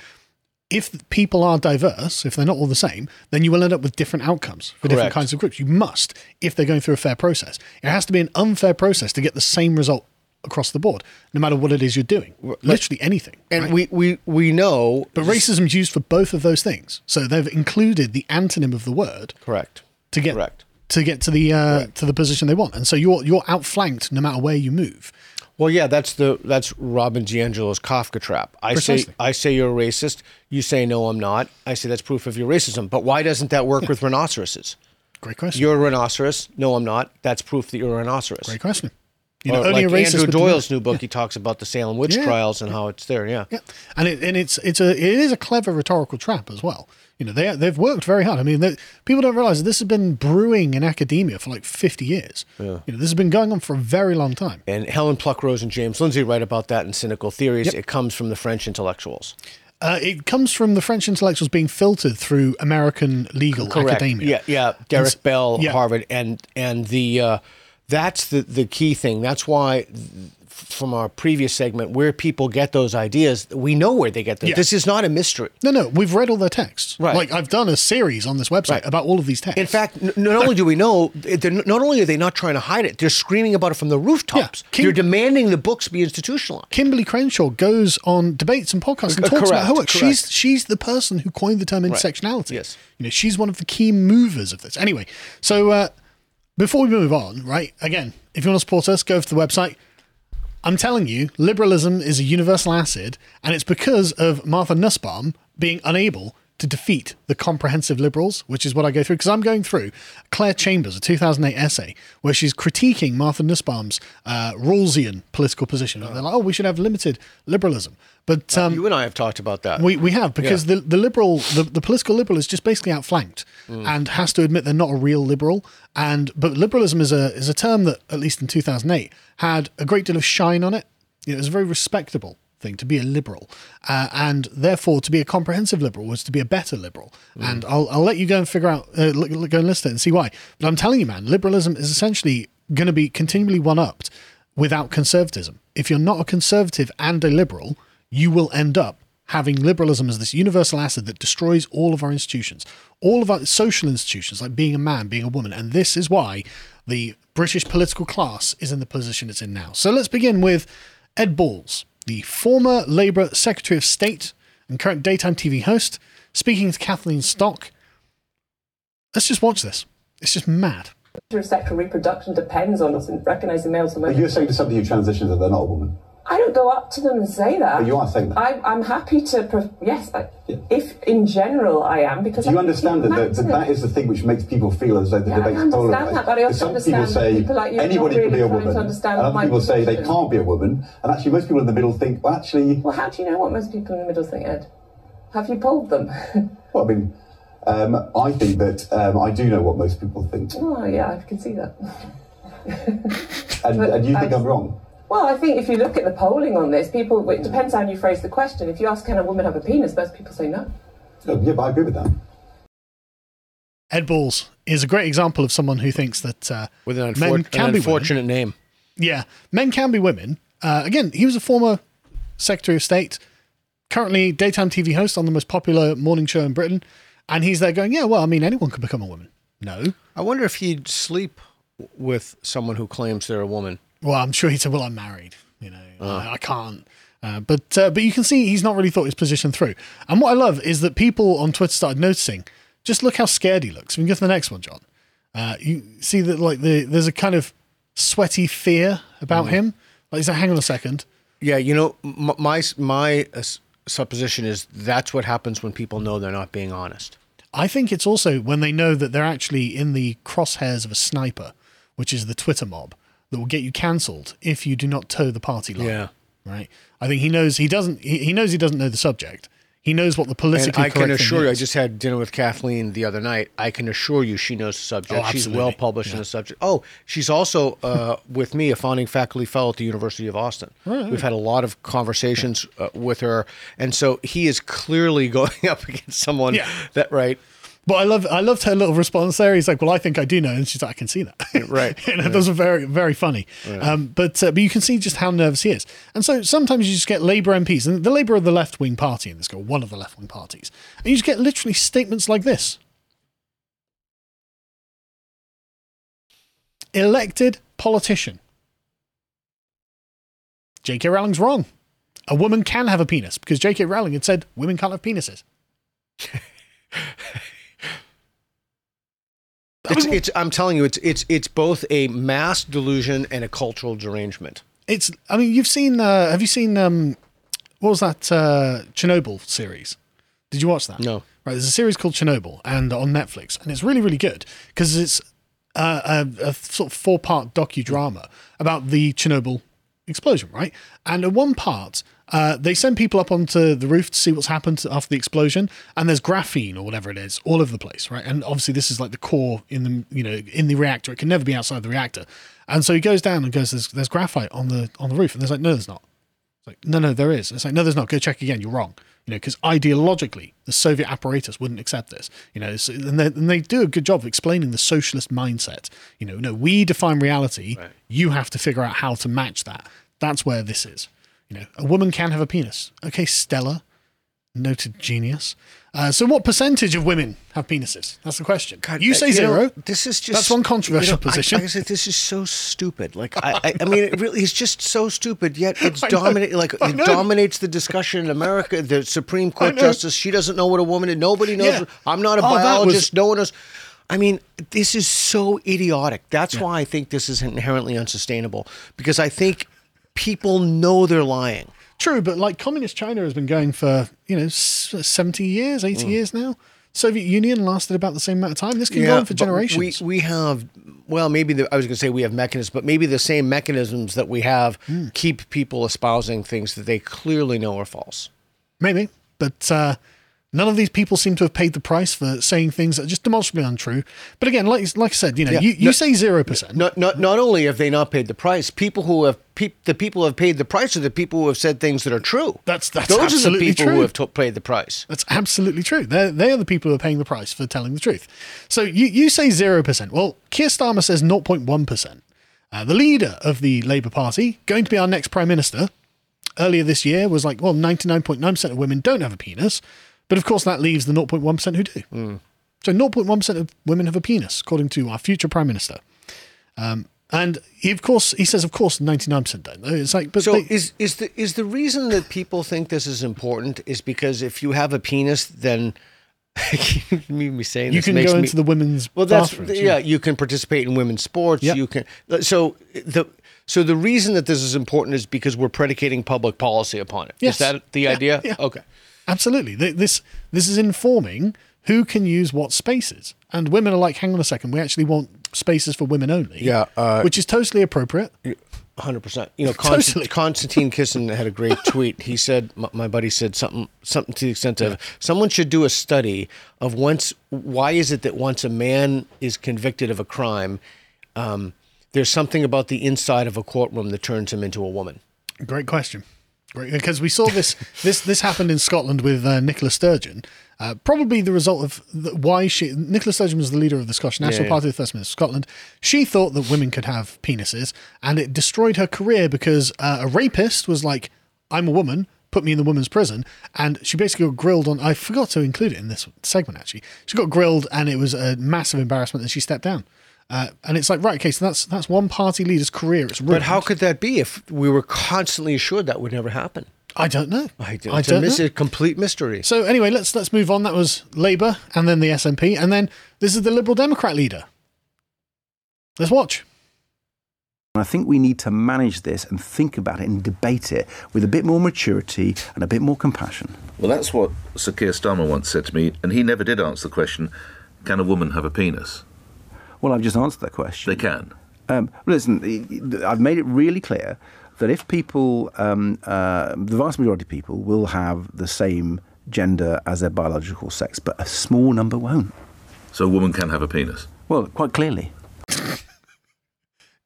if people are diverse, if they're not all the same, then you will end up with different outcomes for different kinds of groups. You must, if they're going through a fair process. It has to be an unfair process to get the same result across the board, no matter what it is you're doing. Literally anything. And right? we, we we know. but racism is used for both of those things. So they've included the antonym of the word correct. to get Correct. to get to the uh, to the position they want. And so you're you're outflanked no matter where you move. Well, yeah, that's the that's Robin DiAngelo's Kafka trap. I Precisely. say I say you're a racist. You say no, I'm not. I say that's proof of your racism. But why doesn't that work with rhinoceroses? Great question. You're a rhinoceros. No, I'm not. That's proof that you're a rhinoceros. Great question. You Or know, only like Andrew Doyle's new book, he talks about the Salem witch Yeah. trials and how it's there. Yeah. Yeah, and it, and it's it's a it is a clever rhetorical trap as well. You know, they they've worked very hard. I mean, they, people don't realize this has been brewing in academia for like fifty years. You know, this has been going on for a very long time. And Helen Pluckrose and James Lindsay write about that in Cynical Theories. It comes from the French intellectuals. Uh, it comes from the French intellectuals being filtered through American legal academia. Yeah, yeah. Derrick Bell, yeah. Harvard, and and the uh, that's the the key thing. That's why from our previous segment, where people get those ideas, we know where they get them. Yeah. This is not a mystery. No, no, we've read all their texts. Right. Like I've done a series on this website Right. about all of these texts. In fact, n- not only do we know, they're, not only are they not trying to hide it, they're screaming about it from the rooftops. Kim- they're demanding the books be institutionalized. Kimberlé Crenshaw goes on debates and podcasts and Uh, talks about her work. She's she's the person who coined the term intersectionality. Yes. You know, she's one of the key movers of this. Anyway, so uh, before we move on, right, again, if you want to support us, go to the website. I'm telling you, liberalism is a universal acid, and it's because of Martha Nussbaum being unable to defeat the comprehensive liberals, which is what I go through. Because I'm going through Clare Chambers, a 2008 essay, where she's critiquing Martha Nussbaum's uh, Rawlsian political position. They're like, oh, we should have limited liberalism. But um, you and I have talked about that. we, we have because the the liberal the, the political liberal is just basically outflanked and has to admit they're not a real liberal and but liberalism is a is a term that at least in 2008 had a great deal of shine on it You know, it was very respectable thing to be a liberal, uh, and therefore to be a comprehensive liberal was to be a better liberal. Mm. And I'll, I'll let you go and figure out, uh, go and list it and see why. But I'm telling you, man, liberalism is essentially going to be continually one upped without conservatism. If you're not a conservative and a liberal, you will end up having liberalism as this universal acid that destroys all of our institutions, all of our social institutions, like being a man, being a woman. And this is why the British political class is in the position it's in now. So let's begin with Ed Balls, the former Labour Secretary of State and current daytime TV host, speaking to Kathleen Stock. Let's just watch this. It's just mad. Sexual reproduction depends on us and recognising males and women. But you're saying to somebody who transitions that they're not a woman? I don't go up to them and say that. But you are saying that. I, am happy to. yes, I, yeah. if in general I am because. Do you understand that, that, that that is the thing which makes people feel as though the yeah, debate's I understand that, but I also some understand people say people like you anybody really can be a woman, and other people say they can't be a woman, and actually most people in the middle think, well, actually. Well, how do you know what most people in the middle think, Ed? Have you polled them? well, I mean. Um, I think that um, I do know what most people think. Oh, yeah, I can see that. and, and, you think I, I'm wrong? Well, I think if you look at the polling on this, people, it depends how you phrase the question. If you ask, can a woman have a penis, most people say no. Oh, yeah, but I agree with that. Ed Balls is a great example of someone who thinks that uh, with an, unfor- men can an unfortunate women. name. Yeah, men can be women. Uh, again, he was a former Secretary of State, currently daytime TV host on the most popular morning show in Britain, and he's there going, "Yeah, well, I mean, anyone could become a woman." No, I wonder if he'd sleep with someone who claims they're a woman. Well, I'm sure he said, "Well, I'm married. You know, uh. I, I, can't." Uh, but uh, but you can see he's not really thought his position through. And what I love is that people on Twitter started noticing. Just look how scared he looks. We can go to the next one, John. Uh, you see that like the there's a kind of sweaty fear about mm. him. Like, he's like, hang on a second. Yeah, you know, my my uh, supposition is that's what happens when people know they're not being honest. I think it's also when they know that they're actually in the crosshairs of a sniper, which is the Twitter mob that will get you cancelled if you do not toe the party line. Yeah. Right. I think he knows he doesn't. He, he knows he doesn't know the subject. He knows what the politically and I can assure you, I just had dinner with Kathleen the other night. I can assure you, she knows the subject. Oh, she's well published yeah. in the subject. Oh, she's also uh, with me, a founding faculty fellow at the University of Austin. Right, We've had a lot of conversations uh, with her, and so he is clearly going up against someone yeah. that right but I love I loved her little response there. He's like, "Well, I think I do know," and she's like, "I can see that." Right. and right. those are very very funny. Right. Um, but uh, but you can see just how nervous he is. And so sometimes you just get Labour MPs, and the Labour of the left wing party in this, or one of the left wing parties, and you just get literally statements like this: elected politician. J.K. Rowling's wrong. A woman can have a penis because J.K. Rowling had said women can't have penises. It's, it's, I'm telling you, it's it's it's both a mass delusion and a cultural derangement. It's. I mean, you've seen. Uh, have you seen? Um, what was that uh, Chernobyl series? Did you watch that? No. Right. There's a series called Chernobyl, and on Netflix, and it's really really good because it's a, a, sort of four part docudrama about the Chernobyl explosion, right? And at one part, uh, they send people up onto the roof to see what's happened after the explosion, and there's graphene or whatever it is all over the place, right? And obviously, this is like the core in the you know in the reactor. It can never be outside the reactor. And so he goes down and goes, "There's, there's graphite on the on the roof," and there's like, "No, there's not." It's like, "No, no, there is." It's like, "No, there's not." Go check again. You're wrong. You know, because ideologically, the Soviet apparatus wouldn't accept this. You know, so, and, they, and they do a good job of explaining the socialist mindset. You know, no, we define reality. Right. You have to figure out how to match that. That's where this is. You know, a woman can have a penis. Okay, Stella, noted genius. Uh, so, what percentage of women have penises? That's the question. God, you say you zero. Know, this is just that's one controversial you know, position. I, I said this is so stupid. Like, I, I, I, mean, it really is just so stupid. Yet it's dominate. Like, it dominates the discussion in America. The Supreme Court justice, she doesn't know what a woman is. Nobody knows. Yeah. I'm not a oh, biologist. Was, no one knows. I mean, this is so idiotic. That's yeah. why I think this is inherently unsustainable. Because I think people know they're lying. True, but like communist China has been going for, you know, 70 years, 80 mm. years now. Soviet Union lasted about the same amount of time. This can yeah, go on for generations. We, we have, well, maybe the, I was going to say we have mechanisms, but maybe the same mechanisms that we have mm. keep people espousing things that they clearly know are false. Maybe, but uh, None of these people seem to have paid the price for saying things that are just demonstrably untrue. But again, like like I said, you know, Yeah. you, you No- say zero percent. Not, not, not only have they not paid the price, people who have pe- the people who have paid the price are the people who have said things that are true. That's- that's those are the absolutely people true. who have to- paid the price. That's absolutely true. They're, they are the people who are paying the price for telling the truth. So you, you say 0%. Well, Keir Starmer says 0.1%. Uh, the leader of the Labour Party, going to be our next Prime Minister, earlier this year was like, well, 99.9% of women don't have a penis. But of course, that leaves the 0.1% who do. Hmm. So 0.1% of women have a penis, according to our future Prime Minister. Um, and he, of course, he says, of course, 99% don't. though. It's like, but So they- is is the is the reason that people think this is important is because if you have a penis, then me, me saying you this can makes go me, into the women's well that's bathrooms. yeah, you can participate in women's sports Yep. you can uh, so uh, the so the reason that this is important is because we're predicating public policy upon it. Is Yes. that the Yeah, idea yeah. okay Absolutely. This this is informing who can use what spaces. And women are like, hang on a second, we actually want spaces for women only. Yeah, uh, which is totally appropriate. Hundred percent. You know, Const- Totally. Konstantin Kisin had a great tweet. He said, my, my buddy said something, something to the extent of, someone should do a study of once. Why is it that once a man is convicted of a crime, um, there's something about the inside of a courtroom that turns him into a woman. Great question. Great, because we saw this this this happened in Scotland with uh, Nicola Sturgeon. Uh, probably the result of the, why she Nicola Sturgeon was the leader of the Scottish National yeah. Party, the First Minister of Scotland. She thought that women could have penises, and it destroyed her career because uh, a rapist was like, "I'm a woman." Put me in the women's prison, and she basically got grilled on. I forgot to include it in this segment. Actually, she got grilled, and it was a massive embarrassment, and she stepped down. Uh, and it's like, right, okay, so that's that's one party leader's career. It's ruined. But how could that be if we were constantly assured that would never happen? I don't know. I, I don't a, mis- know. a complete mystery. So anyway, let's let's move on. That was Labour, and then the SNP, and then this is the Liberal Democrat leader. Let's watch. And I think we need to manage this and think about it and debate it with a bit more maturity and a bit more compassion. Well, that's what Sir Keir Starmer once said to me, and he never did answer the question can a woman have a penis? Well, I've just answered that question. They can. Um, listen, I've made it really clear that if people, um, uh, the vast majority of people, will have the same gender as their biological sex, but a small number won't. So a woman can have a penis. Well, quite clearly.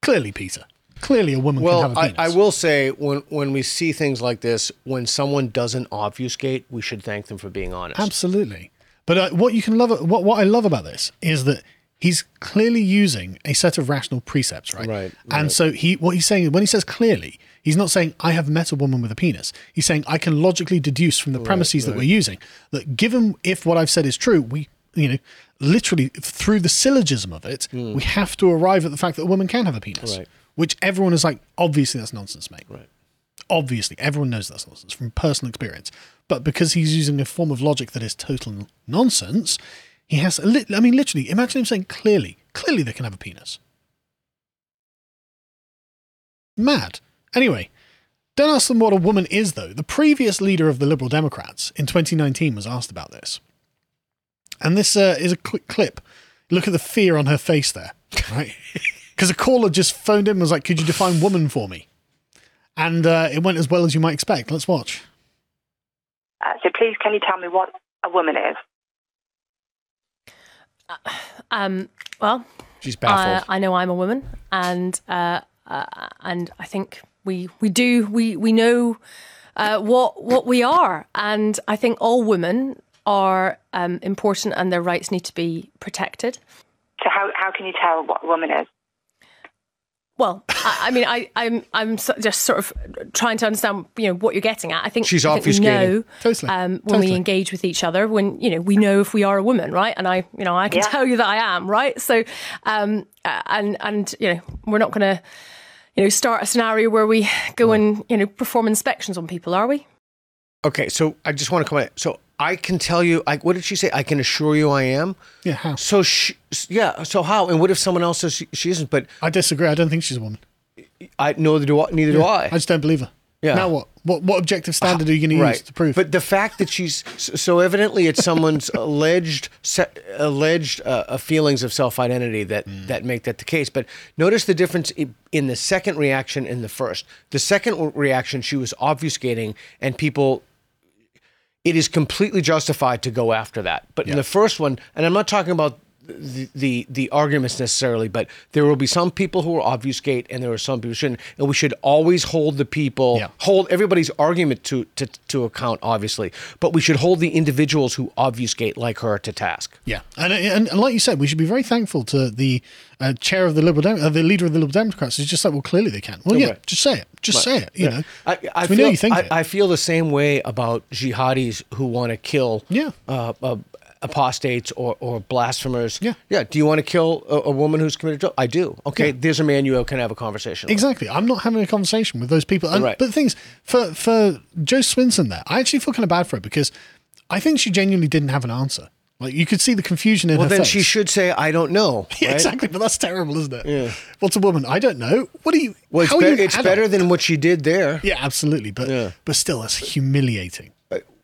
Clearly, Peter. Clearly, a woman can Well, have a I, penis. I will say when when we see things like this, when someone doesn't obfuscate, we should thank them for being honest. Absolutely. But uh, what you can love, what what I love about this is that he's clearly using a set of rational precepts, right? Right, And right. so he, what he's saying when he says clearly, he's not saying I have met a woman with a penis. He's saying I can logically deduce from the premises that we're using that given if what I've said is true, we, you know, literally through the syllogism of it, hmm. we have to arrive at the fact that a woman can have a penis. Right. Which everyone is like, obviously that's nonsense, mate Right. obviously everyone knows that's nonsense from personal experience but because he's using a form of logic that is total nonsense he has a lit- i mean literally imagine him saying clearly clearly they can have a penis. Mad. Anyway don't ask them what a woman is though. The previous leader of the liberal democrats in 2019 was asked about this. And this uh, is a quick clip. Look at the fear on her face there right? Because a caller just phoned in and was like could you define woman for me? And uh, it went as well as you might expect. Let's watch. Uh, so please, can you tell me what a woman is? Um, well, She's I, baffled. I know I'm a woman, and uh, uh, and I think we we do we we know uh, what what we are, and I think all women are um, important, and their rights need to be protected. So how, how can you tell what a woman is? Well, I, I mean, I, I'm I'm so- just sort of trying to understand, you know, what you're getting at. I think She's I think we know Totally. um, when Totally. we engage with each other. When you know, we know if we are a woman, right? And I, you know, I can Yeah. tell you that I am, right? So, um, uh, and and you know, we're not going to, you know, start a scenario where we go and you know perform inspections on people, are we? okay, so I just want to comment. So I can tell you, I, what did she say? I can assure you I am. Yeah, how? So she, yeah. So how? And what if someone else says she, she isn't? But I disagree. I don't think she's a woman. I neither do I. Neither do I. I just don't believe her. Yeah. Now what? What what objective standard are you going to use to prove? But the fact that she's so evidently it's someone's alleged alleged uh, uh, feelings of self identity that Hmm. that make that the case. But notice the difference in the second reaction and the first. The second reaction, she was obfuscating, and people. It is completely justified to go after that. But in the first one, and I'm not talking about the, the the arguments necessarily, but there will be some people who will obfuscate, and there are some people who shouldn't, and we should always hold the people, Yeah. hold everybody's argument to, to to account, obviously, but we should hold the individuals who obfuscate like her to task. Yeah, and, and and like you said, we should be very thankful to the uh, chair of the Liberal, Dem- uh, the leader of the Liberal Democrats. It's just like, well, clearly they can. Well, yeah, Right. just say it. Just say it. You know, I, I we feel, know you think I, it. I feel the same way about jihadis who want to kill Yeah. uh, uh, apostates or, or blasphemers. Yeah. Yeah. Do you want to kill a, a woman who's committed adultery? I do. Okay. There's a man you can have a conversation with. Exactly. I'm not having a conversation with those people. And, Right. But the things for for Jo Swinson there, I actually feel kind of bad for her because I think she genuinely didn't have an answer. Like you could see the confusion in Well, her then she should say, I don't know. Yeah, exactly. But that's terrible, isn't it? Yeah. What's a woman? I don't know. What do you? Well, it's, how are you it's better than what she did there. Yeah, absolutely. But Yeah. but still, that's humiliating.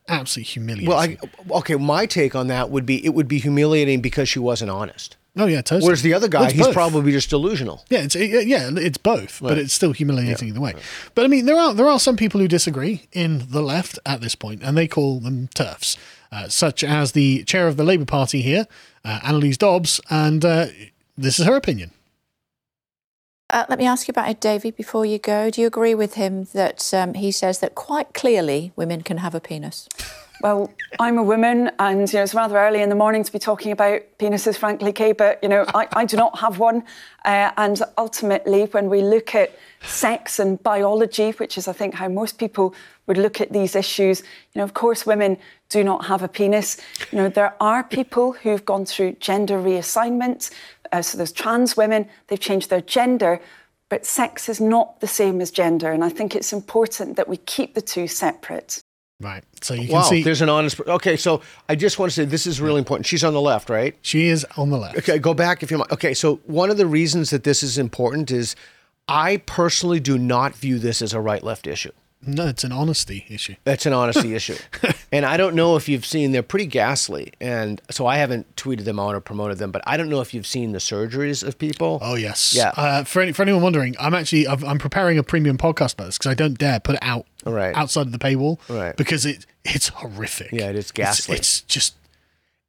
Absolutely humiliating. Well, I, okay, my take on that would be it would be humiliating because she wasn't honest. oh yeah, totally. Whereas the other guy, Well, he's both. probably just delusional. Yeah, it's it- yeah, it's both, but it's still humiliating either way. But I mean, there are there are some people who disagree in the left at this point, and they call them turfs, uh, such as the chair of the Labour Party here, uh, Anneliese Dodds, and uh, this is her opinion. Uh, let me ask you about Ed Davey before you go. Do you agree with him that um, he says that quite clearly women can have a penis? Well, I'm a woman, and you know it's rather early in the morning to be talking about penises, frankly, Kay. But you know, I, I do not have one, uh, and ultimately, when we look at sex and biology, which is, I think, how most people would look at these issues, you know, of course, women do not have a penis. You know, there are people who've gone through gender reassignment. Uh, so there's trans women; they've changed their gender. But sex is not the same as gender, and I think it's important that we keep the two separate. Right. So you can Wow, see there's an honest. Okay, so I just want to say this is really important. She's on the left, right? she is on the left. Okay, go back if you mind. Okay, so one of the reasons that this is important is I personally do not view this as a right left issue. No, it's an honesty issue. That's an honesty issue. And I don't know if you've seen, they're pretty ghastly. And so I haven't tweeted them out or promoted them, but I don't know if you've seen the surgeries of people. Oh yes. Yeah. Uh, for any, for anyone wondering, I'm actually I've, I'm preparing a premium podcast about this because I don't dare put it out Right. outside of the paywall. Right. Because it it's horrific. Yeah, it is It's- ghastly. It's, just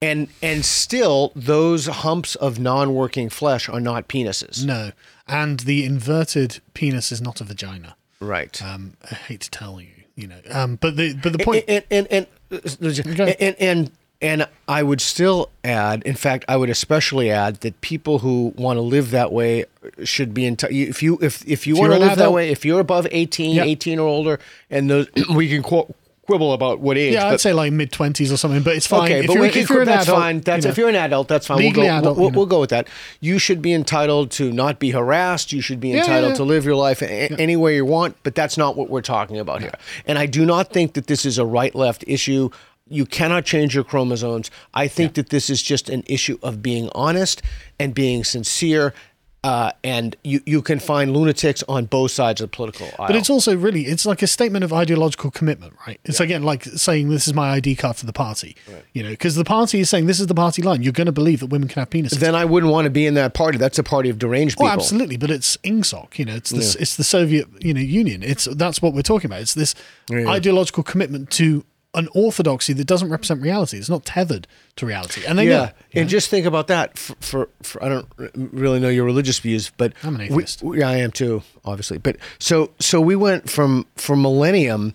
And and still, those humps of non working flesh are not penises. no, and the inverted penis is not a vagina. Right. Um, I hate to tell you, you know. Um, but the but the point. and and and and, and, and and I would still add, in fact, I would especially add that people who want to live that way should be in. T- if you if if you If want to live that way, if you're above 18, Yep. 18 or older, and those we can qu- quibble about what age. yeah, I'd say like mid twenties or something, but it's fine. Okay, if but you're, we can. if you're an that's adult, fine. That's you know, if you're an adult, that's fine. Legally we'll go. adult, we'll, you know. we'll go with that. You should be entitled to not be harassed. You should be Yeah, entitled yeah. to live your life a- any way you want. But that's not what we're talking about here. And I do not think that this is a right-left issue. You cannot change your chromosomes. I think that this is just an issue of being honest and being sincere. Uh, and you, you can find lunatics on both sides of the political aisle. But it's also really it's like a statement of ideological commitment, right? It's again like saying this is my ID card for the party, you know, because the party is saying this is the party line. You're going to believe that women can have penises. then I wouldn't want to be in that party. That's a party of deranged Oh, people. absolutely, but it's INGSOC. You know, it's the it's the Soviet you know Union. It's that's what we're talking about. It's this ideological commitment to an orthodoxy that doesn't represent reality. It's not tethered to reality, and they yeah, know. and know? just think about that. For, for, for I don't really know your religious views, but I'm an atheist. we- yeah, I am too, obviously. But so so we went from from millennium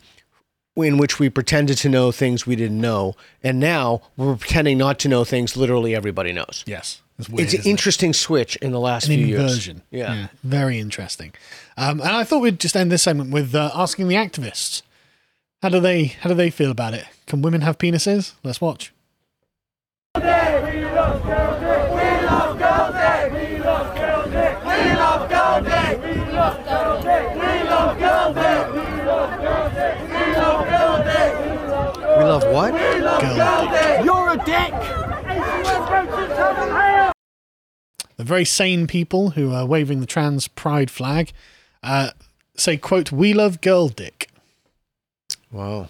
in which we pretended to know things we didn't know, and now we're pretending not to know things literally everybody knows. yes, it's, weird, It's an isn't it? interesting switch in the last an few years. inversion. Yeah. very interesting. Um, and I thought we'd just end this segment with uh, asking the activists how do they how do they feel about it? Can women have penises? Let's watch. We love what? Girl. You're a dick! The very sane people who are waving the trans pride flag uh, say, "quote We love girl dick." Wow,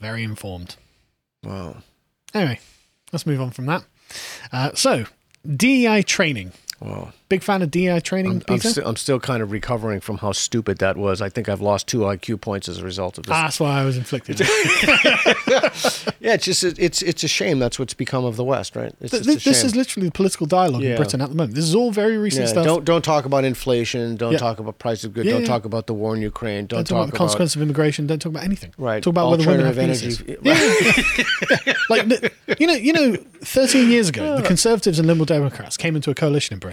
Very informed. wow. Anyway, let's move on from that. Uh, so, DEI training. Big fan of DI training, I'm, Peter? sti- I'm still kind of recovering from how stupid that was. I think I've lost two IQ points as a result of this. Ah, that's why I was inflicted. yeah, it's just it's it's a shame. That's what's become of the West, right? It's Th- this, is literally the political dialogue in Britain at the moment. This is all very recent Yeah, stuff. Don't don't talk about inflation. Don't Yeah. talk about price of goods. Yeah, don't yeah. talk about the war in Ukraine. Don't, Don't talk about the consequences of immigration. Don't talk about anything. Right. Talk about whether women have energy. Yeah. like you know, you know, thirteen years ago, the Conservatives and Liberal Democrats came into a coalition in Britain,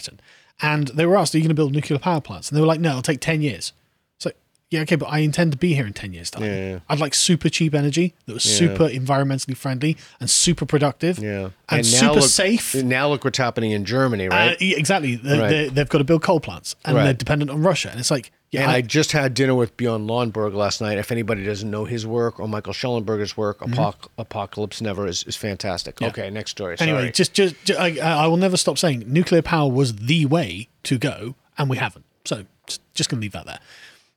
and they were asked, "Are you going to build nuclear power plants?" And they were like, "No, it'll take ten years." So yeah, okay, but I intend to be here in ten years' time. Yeah, yeah. I'd like super cheap energy that was Yeah. super environmentally friendly and super productive. Yeah, and, now super look, safe. Now look what's happening in Germany, right? Uh, exactly. They, Right. they, they've got to build coal plants, and Right. they're dependent on Russia. And it's like, yeah, and I, I- just had dinner with Bjorn Lomborg last night. If anybody doesn't know his work or Michael Shellenberger's work, Apoc- Apocalypse Never is, is fantastic. Mm-hmm. Yeah. Okay, next story. Anyway, Sorry. just, just, I, I will never stop saying nuclear power was the way to go, and we haven't. So just, just going to leave that there.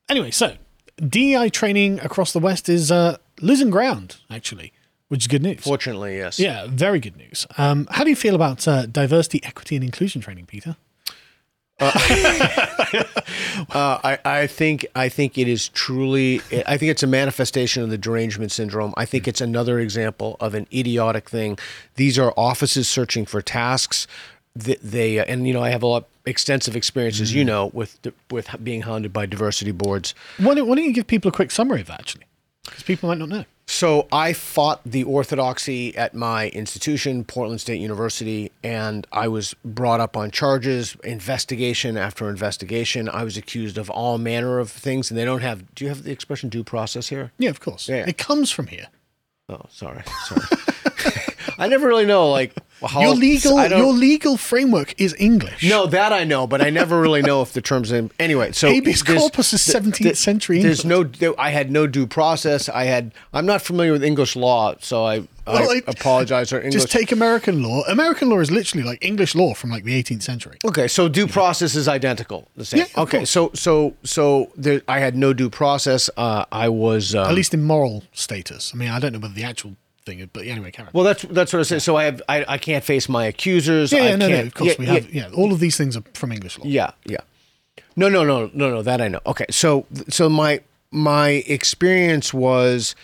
Anyway, so DEI training across the West is uh, losing ground, actually, which is good news. Fortunately, yes. Yeah, very good news. Um, how do you feel about uh, diversity, equity, and inclusion training, Peter? Uh, I, I think I think it is truly. I think it's a manifestation of the derangement syndrome. I think it's another example of an idiotic thing. These are offices searching for tasks. They, they uh, and you know I have a lot extensive experience, as you know, with with being hounded by diversity boards. Why don't, why don't you give people a quick summary of that, actually? Because people might not know. So I fought the orthodoxy at my institution, Portland State University, and I was brought up on charges, investigation after investigation. I was accused of all manner of things, and they don't have. Do you have the expression due process here? Yeah, of course. Yeah. It comes from here. Oh, sorry, sorry. I never really know like how your legal your legal framework is English. No, that I know, but I never really know if the terms. In, anyway, so Habeas corpus is 17th century There's no. I had no due process. I had. I'm not familiar with English law, so I, Well, I it- apologize. For English. Just take American law. American law is literally like English law from like the 18th century. Okay, so due process is identical, the same. Yeah, okay, course. so so so there, I had no due process. Uh, I was um, At least in moral status. I mean, I don't know whether the actual thing but anyway. Well, that's that's what I said. So I have I, I can't face my accusers. yeah, I yeah, no, no, can't, of course yeah, we yeah, have. Yeah, all of these things are from English law. Yeah, yeah. No, no, no, no, no. That I know. Okay, so so my my experience was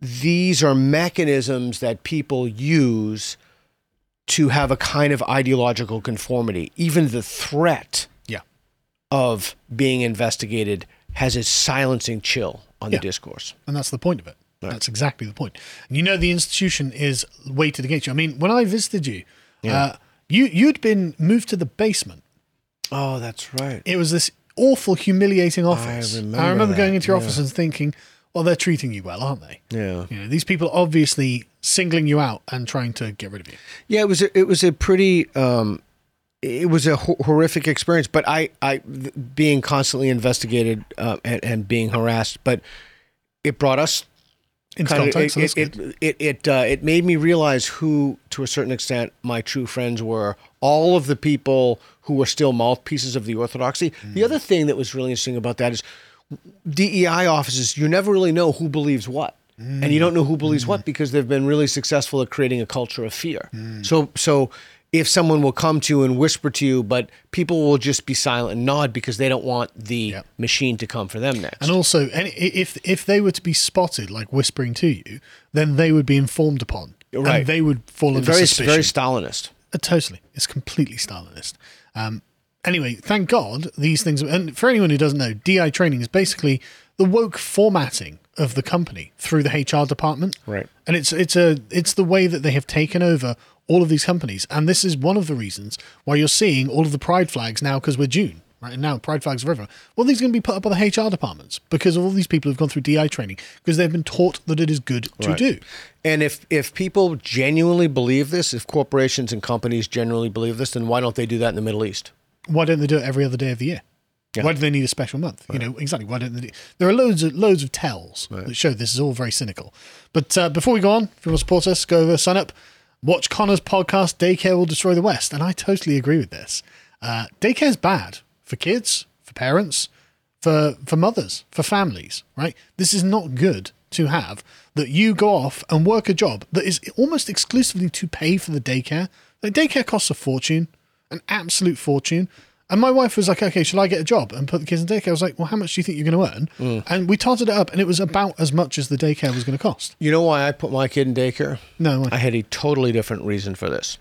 these are mechanisms that people use to have a kind of ideological conformity. Even the threat Yeah. of being investigated has a silencing chill on Yeah. the discourse. And that's the point of it. That's exactly the point. And you know the institution is weighted against you. I mean, when I visited you, uh, you you'd been moved to the basement. Oh, that's right. It was this awful, humiliating office. I remember going into your yeah. office and thinking, well, they're treating you well, aren't they? Yeah. You know, these people are obviously singling you out and trying to get rid of you. Yeah, it was a, it was a pretty um, it was a ho- horrific experience. But I I being constantly investigated uh, and, and being harassed, but it brought us Kind of- it it it it, it, uh, it made me realize who, to a certain extent, my true friends were. All of the people who were still mouthpieces of the orthodoxy. Mm. The other thing that was really interesting about that is DEI offices. You never really know who believes what. And you don't know who believes Mm. what because they've been really successful at creating a culture of fear. So, so if someone will come to you and whisper to you, but people will just be silent and nod because they don't want the machine to come for them next. And also, any, if if they were to be spotted like whispering to you, then they would be informed upon, Right. and they would fall under very, suspicion. very Stalinist. Uh, totally, it's completely Stalinist. Um, anyway, thank God these things. And for anyone who doesn't know, DI training is basically the woke formatting of the company through the HR department. Right. And it's it's a it's the way that they have taken over all of these companies, and this is one of the reasons why you're seeing all of the pride flags now because we're June. Right and now, pride flags are everywhere. Well, these are going to be put up by the HR departments because of all these people who've gone through DI training because they've been taught that it is good to Right. do. And if if people genuinely believe this, if corporations and companies genuinely believe this, then why don't they do that in the Middle East? why don't they do it every other day of the year? Why do they need a special month? You know exactly. Why don't they? Do, there are loads of loads of tells that show this is all very cynical. But uh, before we go on, if you want to support us, go over, sign up, watch Connor's podcast. Daycare will destroy the West, and I totally agree with this. Uh, daycare's bad for kids, for parents, for for mothers, for families. Right? This is not good to have that you go off and work a job that is almost exclusively to pay for the daycare. Like daycare costs a fortune. an absolute fortune. And my wife was like, okay, shall I get a job and put the kids in daycare? I was like, well, how much do you think you're going to earn? Mm. And we totted it up, and it was about as much as the daycare was going to cost. You know why I put my kid in daycare? No, why? I had a totally different reason for this.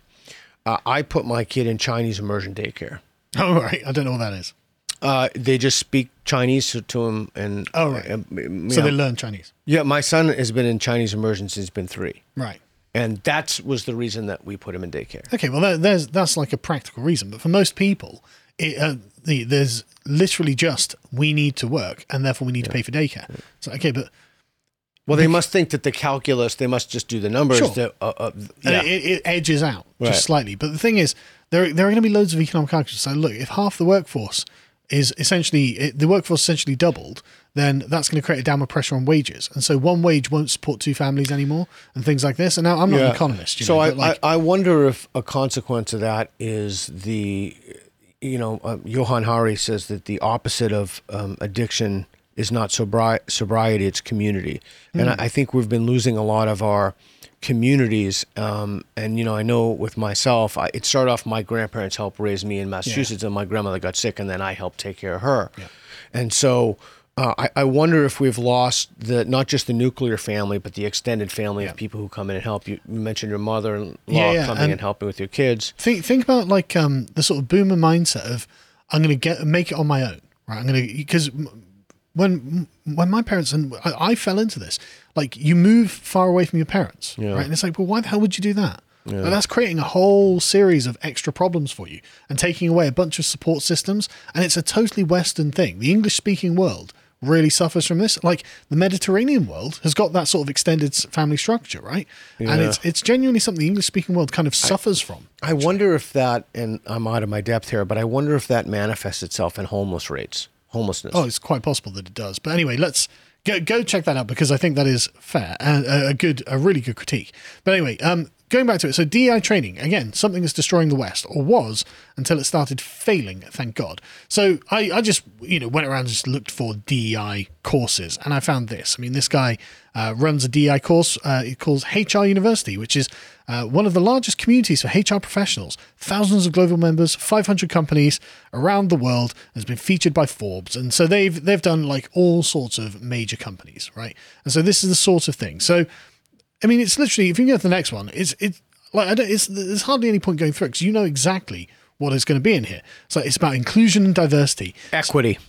Uh, I put my kid in Chinese immersion daycare. Oh, right. I don't know what that is. Uh, they just speak Chinese to, to him, and Oh, right. uh, So yeah. they learn Chinese. Yeah, my son has been in Chinese immersion since he's been three, Right. and that was the reason that we put him in daycare. Okay, well, there, there's that's like a practical reason, but for most people, it, uh, the, there's literally just we need to work, and therefore we need to pay for daycare. So okay, but Well, they must think that the calculus, they must just do the numbers. Sure. that, uh, uh, yeah. it, it edges out Right. just slightly. But the thing is, there there are going to be loads of economic calculators. So look, if half the workforce is essentially it, the workforce essentially doubled, then that's going to create a downward pressure on wages, and so one wage won't support two families anymore, and things like this. And now I'm not Yeah. an economist, you so know, I, like, I, I wonder if a consequence of that is the, you know, uh, Johann Hari says that the opposite of um, addiction is not sobri- sobriety, it's community. And Mm. I, I think we've been losing a lot of our communities. Um, and, you know, I know with myself, I, it started off my grandparents helped raise me in Massachusetts, and my grandmother got sick, and then I helped take care of her. And so uh, I, I wonder if we've lost the not just the nuclear family, but the extended family of people who come in and help. You, you mentioned your mother-in-law Yeah, yeah, coming and- and helping with your kids. Think think about like um the sort of boomer mindset of I'm going to get make it on my own, right? I'm going to because when when my parents and I, I fell into this, like you move far away from your parents, Yeah. right? And it's like, well, why the hell would you do that? Yeah. That's creating a whole series of extra problems for you and taking away a bunch of support systems. And it's a totally Western thing. The English speaking world really suffers from this. Like the Mediterranean world has got that sort of extended family structure, right? And it's it's genuinely something the English speaking world kind of suffers from. I wonder if that, and I'm out of my depth here, but I wonder if that manifests itself in homeless rates, homelessness. Oh, it's quite possible that it does. But anyway, let's go go check that out because I think that is fair and a, a good, a really good critique. But anyway, um, going back to it, so DEI training again, something that's destroying the West or was until it started failing. Thank God. So I, I just you know went around and just looked for DEI courses and I found this. I mean, this guy uh, runs a DEI course. Uh, it calls HR University, which is uh, one of the largest communities for HR professionals. Thousands of global members, 500 companies around the world, has been featured by Forbes, and so they've they've done like all sorts of major companies, right? And so this is the sort of thing. So, I mean, it's literally if you go to the next one, it's it's like I don't. It's there's hardly any point going through because you know exactly what is going to be in here. So it's about inclusion and diversity. Equity.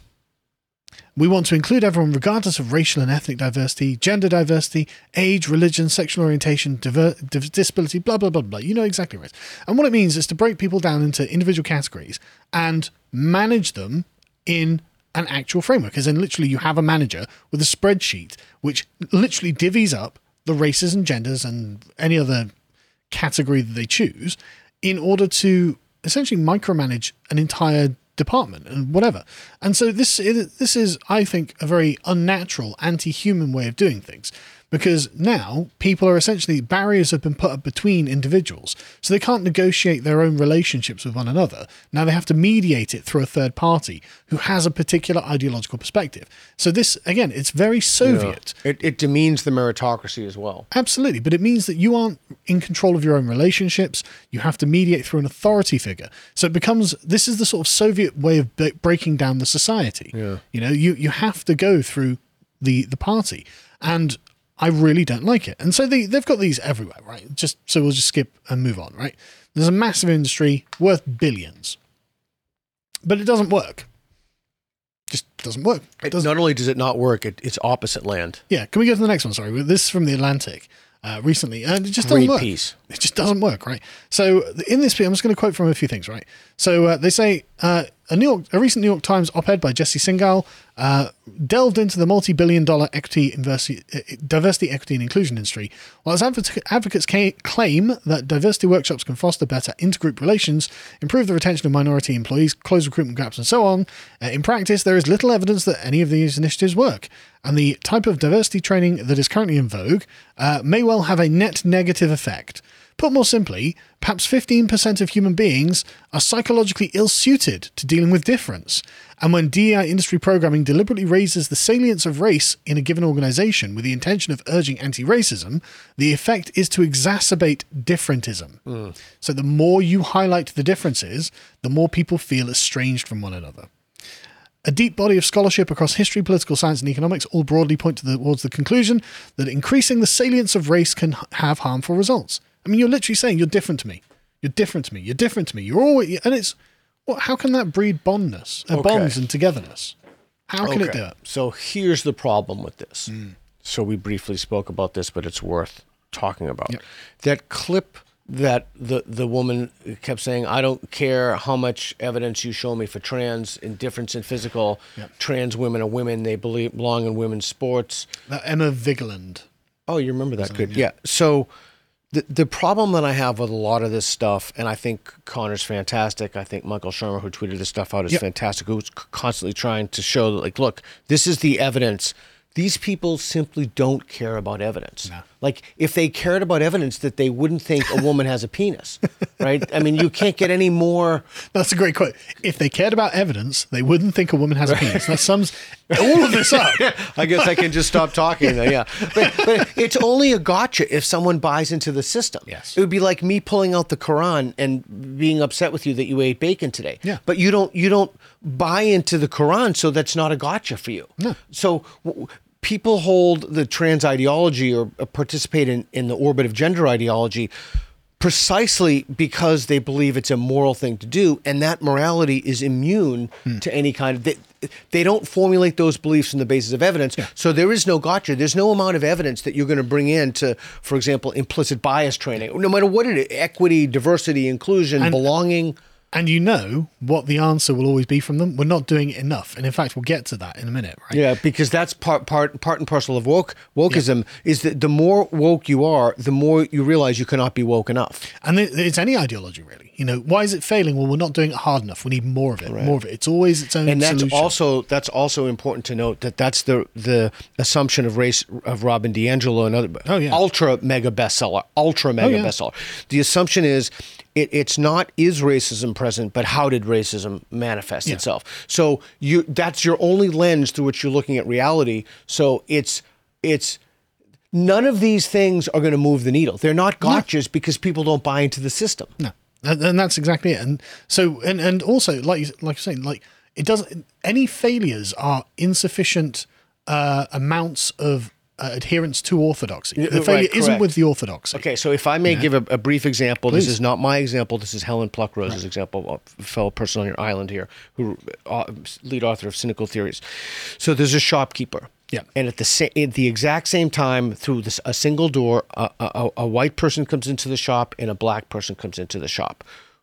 We want to include everyone regardless of racial and ethnic diversity, gender diversity, age, religion, sexual orientation, diver- disability, blah, blah, blah, blah. You know exactly right. And what it means is to break people down into individual categories and manage them in an actual framework. As in, literally, you have a manager with a spreadsheet which literally divvies up the races and genders and any other category that they choose in order to essentially micromanage an entire department and whatever. And so this this is I think a very unnatural anti-human way of doing things because now people are essentially barriers have been put up between individuals so they can't negotiate their own relationships with one another now they have to mediate it through a third party who has a particular ideological perspective so this again it's very soviet It, it demeans the meritocracy as well. Absolutely, but it means that you aren't in control of your own relationships. You have to mediate through an authority figure. So it becomes this is the sort of Soviet way of b- breaking down the society. Yeah. You know, you you have to go through the the party, and I really don't like it. And so they they've got these everywhere, right? Just so we'll just skip and move on, right? There's a massive industry worth billions, but it doesn't work. Just doesn't work. It, doesn't. Not only does it not work, it, it's opposite land. Yeah, can we go to the next one? Sorry, this is from the Atlantic uh, recently, and it just doesn't Great work. piece. It just doesn't work, right? So in this piece, I'm just going to quote from a few things, right? So uh, they say uh, a New York, a recent New York Times op-ed by Jesse Singal uh, delved into the multi-billion-dollar equity diversity, diversity, equity, and inclusion industry, while its advocates claim that diversity workshops can foster better intergroup relations, improve the retention of minority employees, close recruitment gaps, and so on. Uh, in practice, there is little evidence that any of these initiatives work, and the type of diversity training that is currently in vogue uh, may well have a net negative effect. Put more simply, perhaps 15% of human beings are psychologically ill suited to dealing with difference. And when DEI industry programming deliberately raises the salience of race in a given organization with the intention of urging anti racism, the effect is to exacerbate differentism. Hmm. So the more you highlight the differences, the more people feel estranged from one another. A deep body of scholarship across history, political science, and economics all broadly point towards the conclusion that increasing the salience of race can have harmful results. I mean, you're literally saying you're different to me. You're different to me. You're different to me. You're always, and it's, well, how can that breed bondness, uh, Okay. bonds and togetherness? How can it do it? So here's the problem with this. Mm. So we briefly spoke about this, but it's worth talking about. That clip that the the woman kept saying, "I don't care how much evidence you show me for trans indifference in physical. Trans women are women. They believe belong in women's sports." Uh, Emma Vigeland. Oh, you remember that? Good. Yeah. So the the problem that I have with a lot of this stuff, and I think Connor's fantastic. I think Michael Shermer, who tweeted this stuff out, is Yep. fantastic. Who's constantly trying to show that, like, look, this is the evidence. These people simply don't care about evidence. Like, if they cared about evidence, that they wouldn't think a woman has a penis, right? I mean, you can't get any more. That's a great quote. If they cared about evidence, they wouldn't think a woman has a penis. That sums all of this up. I guess I can just stop talking then, yeah. But, but it's only a gotcha if someone buys into the system. Yes. It would be like me pulling out the Quran and being upset with you that you ate bacon today. Yeah. But you don't you don't buy into the Quran, so that's not a gotcha for you. No. So w- people hold the trans ideology or uh, participate in, in the orbit of gender ideology precisely because they believe it's a moral thing to do and that morality is immune to any kind of they, they don't formulate those beliefs on the basis of evidence. So there is no gotcha. There's no amount of evidence that you're going to bring in to for example implicit bias training no matter what it is equity diversity inclusion And- belonging And you know what the answer will always be from them. We're not doing it enough. And in fact, we'll get to that in a minute, right? Yeah, because that's part part part and parcel of woke wokeism is that the more woke you are, the more you realize you cannot be woke enough. And it- it's any ideology, really. You know, why is it failing? Well, we're not doing it hard enough. We need more of it. right. More of it. It's always its own and that's solution. also that's also important to note that that's the the assumption of race of Robin DiAngelo and other Oh, yeah. ultra mega bestseller ultra mega oh, yeah. bestseller. The assumption is it, it's not is racism present, but how did racism manifest Yeah. itself? So you that's your only lens through which you're looking at reality. So it's it's none of these things are going to move the needle. They're not gotchas because people don't buy into the system. No, and, and that's exactly it. And so, and and also, like you- like you're saying, like it doesn't. Any failures are insufficient uh, amounts of uh, adherence to orthodoxy. Yeah, The right, failure isn't with the orthodoxy. Okay, so if I may give a, a brief example, this is not my example. This is Helen Pluckrose's example, a fellow person on your island here, who uh, lead author of Cynical Theories. So there's a shopkeeper. Yeah. And at the sa- at the exact same time, through this, a single door, a, a, a white person comes into the shop and a black person comes into the shop.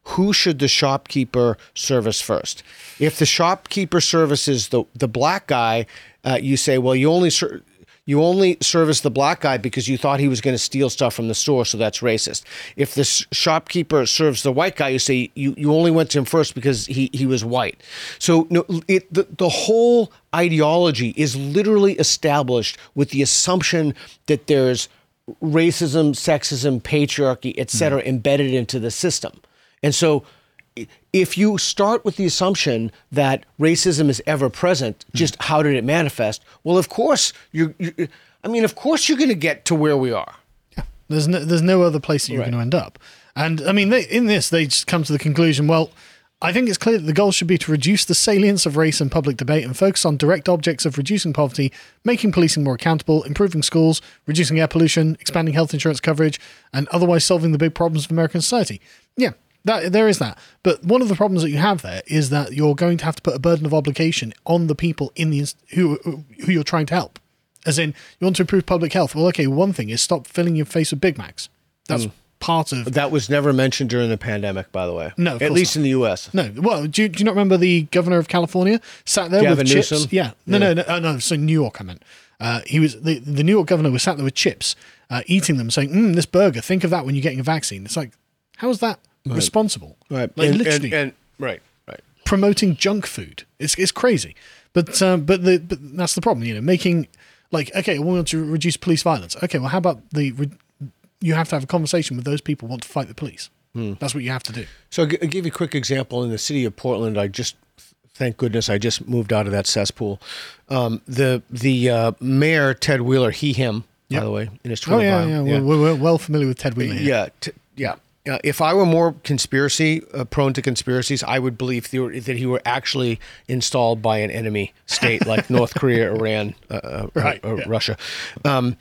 Who should the shopkeeper service first? If the shopkeeper services the the black guy, uh, you say, well, you only ser- you only service the black guy because you thought he was going to steal stuff from the store, so that's racist. If the shopkeeper serves the white guy, you say you, you only went to him first because he, he was white. So no, it, the, the whole ideology is literally established with the assumption that there's racism, sexism, patriarchy, etc., hmm. embedded into the system. And so if you start with the assumption that racism is ever present, hmm. just how did it manifest? Well, of course, you're, you I mean, of course, you're going to get to where we are. Yeah, There's no, there's no other place that you're Right. going to end up. And I mean, they, in this, they just come to the conclusion. Well, I think it's clear that the goal should be to reduce the salience of race in public debate and focus on direct objects of reducing poverty, making policing more accountable, improving schools, reducing air pollution, expanding health insurance coverage, and otherwise solving the big problems of American society. Yeah, that there is that. But one of the problems that you have there is that you're going to have to put a burden of obligation on the people in the inst- who who you're trying to help. As in, you want to improve public health. Well, okay, one thing is stop filling your face with Big Macs. That's part of That was never mentioned during the pandemic, by the way. No, at least not. in the U.S. No, well, do you, do you not remember the governor of California sat there Gavin with chips? Newsom? Yeah, no, no, no, uh, no. So New York, I meant. Uh, he was the the New York governor was sat there with chips, uh, eating them, saying, mm, "This burger. Think of that when you're getting a vaccine." It's like, how is that responsible? Right. like and, literally and, and right, right. promoting junk food. It's it's crazy, but um, but the but that's the problem. You know, making like okay, we want to reduce police violence. Okay, well, how about the re- you have to have a conversation with those people who want to fight the police. That's what you have to do. So I'll give you a quick example. In the city of Portland, I just, thank goodness, I just moved out of that cesspool. Um, the the uh, mayor Ted Wheeler, he him, Yep. by the way, in his Twitter Oh yeah, bio. yeah. We're, we're well familiar with Ted Wheeler. here. Yeah, t- yeah. Uh, if I were more conspiracy uh, prone to conspiracies, I would believe the, that he were actually installed by an enemy state like North Korea, Iran, uh, uh, Right, uh, yeah. Russia. Um,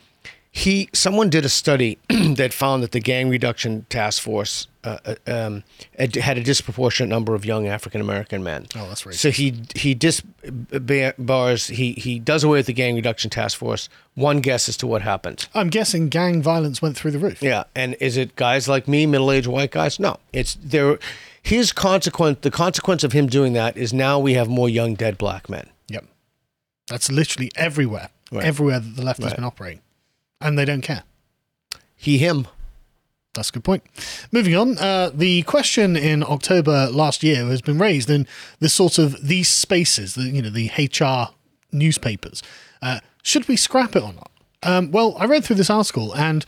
he someone did a study that found that the gang reduction task force uh, uh, um, had a disproportionate number of young African American men. Oh, that's racist. So he he disbars he he does away with the gang reduction task force. One guess as to what happened. I'm guessing gang violence went through the roof. Yeah, and is it guys like me, middle-aged white guys? No, it's there. His consequence, the consequence of him doing that is now we have more young dead black men. Yep. That's literally everywhere. Right. Everywhere that the left has been operating. And they don't care. He, him. That's a good point. Moving on, uh, the question in October last year has been raised in this sort of these spaces, the you know the HR newspapers. Uh, should we scrap it or not? Um, well, I read through this article, and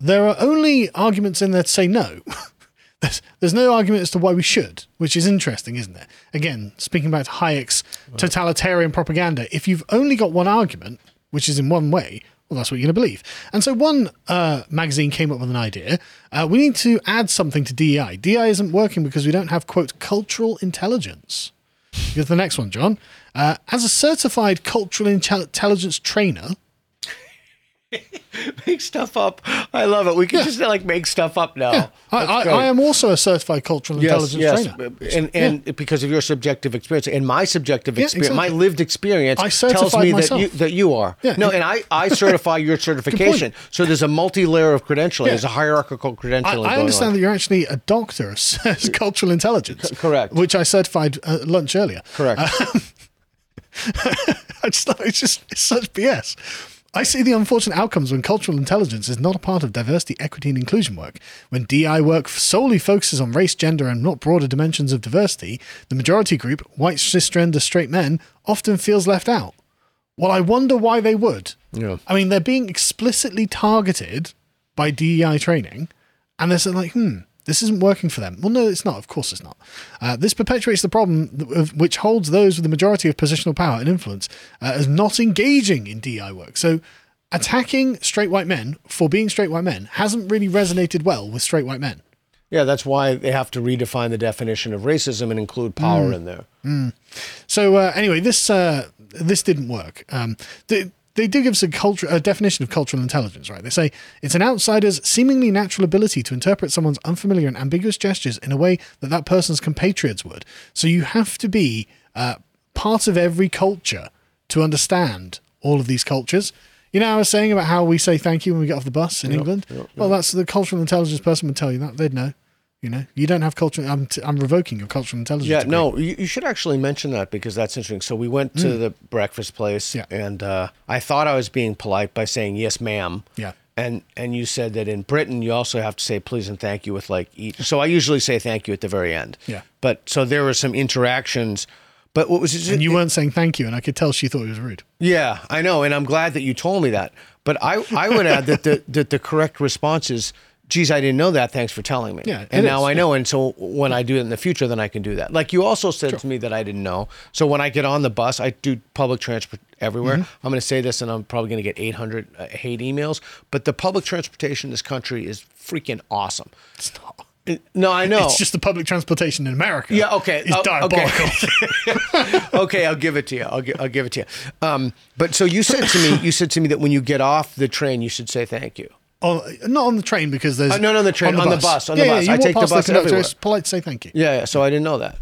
there are only arguments in there to say no. there's, there's no argument as to why we should, which is interesting, isn't it? Again, speaking back to Hayek's totalitarian propaganda, if you've only got one argument, which is in one way, well, that's what you're going to believe. And so one uh, magazine came up with an idea. Uh, we need to add something to DEI. DEI isn't working because we don't have, quote, cultural intelligence. Here's the next one, John. Uh, as a certified cultural intel- intelligence trainer, Make stuff up. I love it. We can just like make stuff up now. I, I. I am also a certified cultural Yes, intelligence yes, trainer. and and because of your subjective experience and my subjective Yeah, experience, my lived experience I tells me myself. that you that you are. Yeah, no, and- I I certify your certification. So there's a multi-layer of credentialing. Yeah. There's a hierarchical credentialing. I going understand on. that you're actually a doctor of cultural intelligence. correct. Which I certified at lunch earlier. Correct. I just it's just it's such BS. I see the unfortunate outcomes when cultural intelligence is not a part of diversity, equity, and inclusion work. When DI work solely focuses on race, gender, and not broader dimensions of diversity, the majority group, white cisgender straight men, often feels left out. Well, I wonder why they would. Yeah. I mean, they're being explicitly targeted by DEI training, and they're saying like, hmm, this isn't working for them. Well, no, it's not. Of course, it's not. Uh, this perpetuates the problem of, which holds those with the majority of positional power and influence uh, as not engaging in DEI work. So, attacking straight white men for being straight white men hasn't really resonated well with straight white men. Yeah, that's why they have to redefine the definition of racism and include power Mm. in there. Mm. So uh, anyway, this uh, this didn't work. Um, they, they do give us a culture a definition of cultural intelligence, right? They say it's an outsider's seemingly natural ability to interpret someone's unfamiliar and ambiguous gestures in a way that that person's compatriots would. So you have to be uh, part of every culture to understand all of these cultures. You know, I was saying about how we say thank you when we get off the bus in Yep, England. yep, Well, that's the cultural intelligence person would tell you that. They'd know. You know, you don't have cultural. I'm, t- I'm revoking your cultural intelligence. Yeah, degree. no, you, you should actually mention that because that's interesting. So we went to Mm. the breakfast place, yeah. and uh, I thought I was being polite by saying yes, ma'am. Yeah. And and you said that in Britain you also have to say please and thank you with like each. So I usually say thank you at the very end. Yeah. But so there were some interactions, but what was And you weren't saying thank you, and I could tell she thought it was rude. Yeah, I know, and I'm glad that you told me that. But I, I would add that the that the correct response is, "Geez, I didn't know that. Thanks for telling me." Yeah, and now is, I know, and so when I do it in the future, then I can do that. Like you also said to me that I didn't know. So when I get on the bus, I do public transport everywhere. Mhm. I'm going to say this, and I'm probably going to get 800 uh, hate emails. But the public transportation in this country is freaking awesome. It's not. No, I know. It's just the public transportation in America. Yeah, okay. It's Oh, diabolical. Okay. okay, I'll give it to you. I'll, gi- I'll give it to you. Um, but so you said to me, you said to me that when you get off the train, you should say thank you. Oh, not on the train because there's Uh, no, no, the train, on the bus, on the yeah, bus. Yeah, I you walk take the bus conductor, everywhere. It's polite to say thank you. Yeah, yeah. So I didn't know that.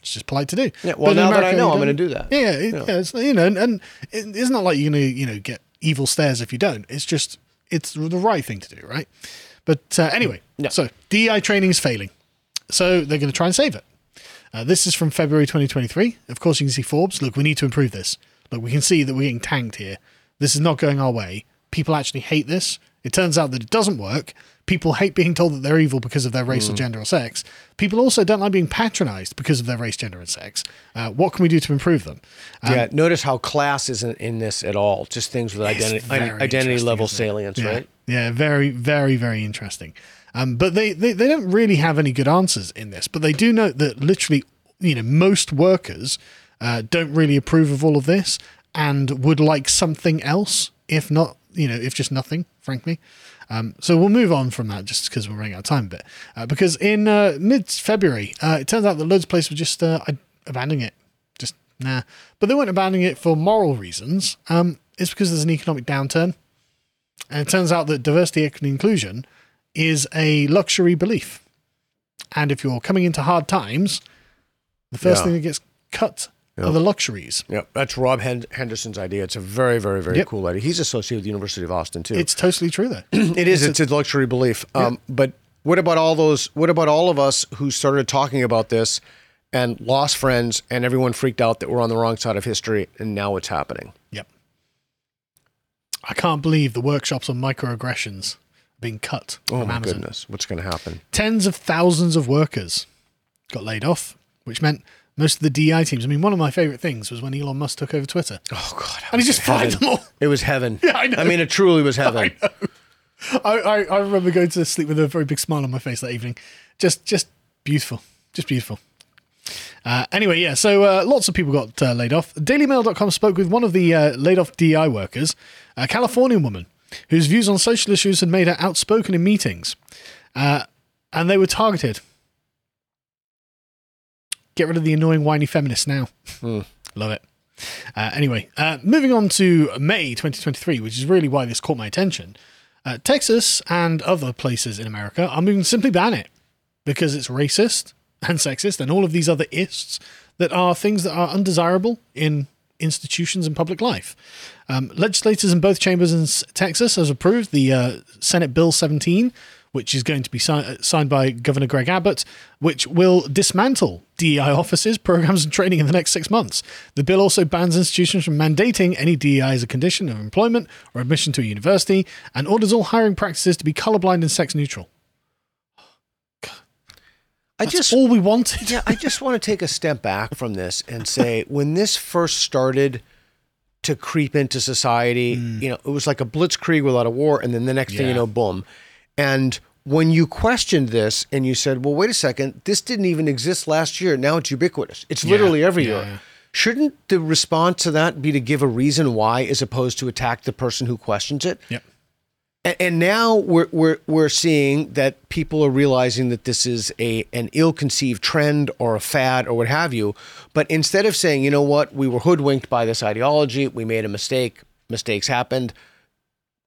It's just polite to do. Yeah, well, But now that I know, I'm gonna do that. Yeah, yeah, it- Yeah. yeah, it's, you know, and, and it- it's not like you're gonna, you know, get evil stares if you don't. It's just it's the right thing to do, right? But uh, anyway, so DI training is failing, so they're going to try and save it. Uh, this is from February 2023. Of course, you can see Forbes. Look, we need to improve this. Look, we can see that we're getting tanked here. This is not going our way. People actually hate this. It turns out that it doesn't work. People hate being told that they're evil because of their race or Mm. gender or sex. People also don't like being patronized because of their race, gender, and sex. Uh, what can we do to improve them? Um, yeah. Notice how class isn't in this at all. Just things with identity level salience, Yeah. right? Yeah, very, very, very interesting. Um, but they, they, they don't really have any good answers in this. But they do note that literally, you know, most workers uh, don't really approve of all of this and would like something else, if not, you know, if just nothing, frankly. Um, so we'll move on from that just because we're running out of time a bit. Uh, because in uh, mid February, uh, it turns out that loads of places were just uh, abandoning it. Just nah. But they weren't abandoning it for moral reasons. Um, it's because there's an economic downturn. And it turns out that diversity, equity, and inclusion is a luxury belief. And if you're coming into hard times, the first Yeah. thing that gets cut are the luxuries. Yeah, that's Rob Hen- Henderson's idea. It's a very, very, very Yep. cool idea. He's associated with the University of Austin too. It's totally true, though. it is. It's, a luxury belief. Um, But what about all those? What about all of us who started talking about this and lost friends, and everyone freaked out that we're on the wrong side of history, and now it's happening? Yep. I can't believe the workshops on microaggressions being cut. Oh my Amazon. goodness, what's going to happen? Tens of thousands of workers got laid off, which meant most of the DI teams. I mean, one of my favorite things was when Elon Musk took over Twitter. Oh God! And he just fired them all. It was heaven. Yeah, I know. I mean, it truly was heaven. I, I, I remember going to sleep with a very big smile on my face that evening. Just just beautiful. Just beautiful. Uh, anyway, yeah, so uh, lots of people got uh, laid off. DailyMail.com spoke with one of the uh, laid off DI workers, a Californian woman whose views on social issues had made her outspoken in meetings. Uh, and they were targeted. Get rid of the annoying, whiny feminists now. Love it. Uh, anyway, uh, moving on to May 2023, which is really why this caught my attention. Uh, Texas and other places in America are moving to simply ban it because it's racist and sexist and all of these other ists that are things that are undesirable in institutions and public life. Um, legislators in both chambers in Texas has approved the uh, Senate Bill 17, which is going to be si- uh, signed by Governor Greg Abbott, which will dismantle DEI offices, programs, and training in the next six months. The bill also bans institutions from mandating any DEI as a condition of employment or admission to a university and orders all hiring practices to be colorblind and sex neutral. I That's just all we wanted. yeah, I just want to take a step back from this and say when this first started to creep into society, you know, it was like a blitzkrieg without a war, and then the next thing you know, boom. And when you questioned this and you said, "Well, wait a second, this didn't even exist last year. Now it's ubiquitous. It's literally everywhere." yeah. Shouldn't the response to that be to give a reason why, as opposed to attack the person who questions it? Yep. And, and now we're, we're we're seeing that people are realizing that this is a an ill-conceived trend or a fad or what have you. But instead of saying, you know what, we were hoodwinked by this ideology, we made a mistake, mistakes happened.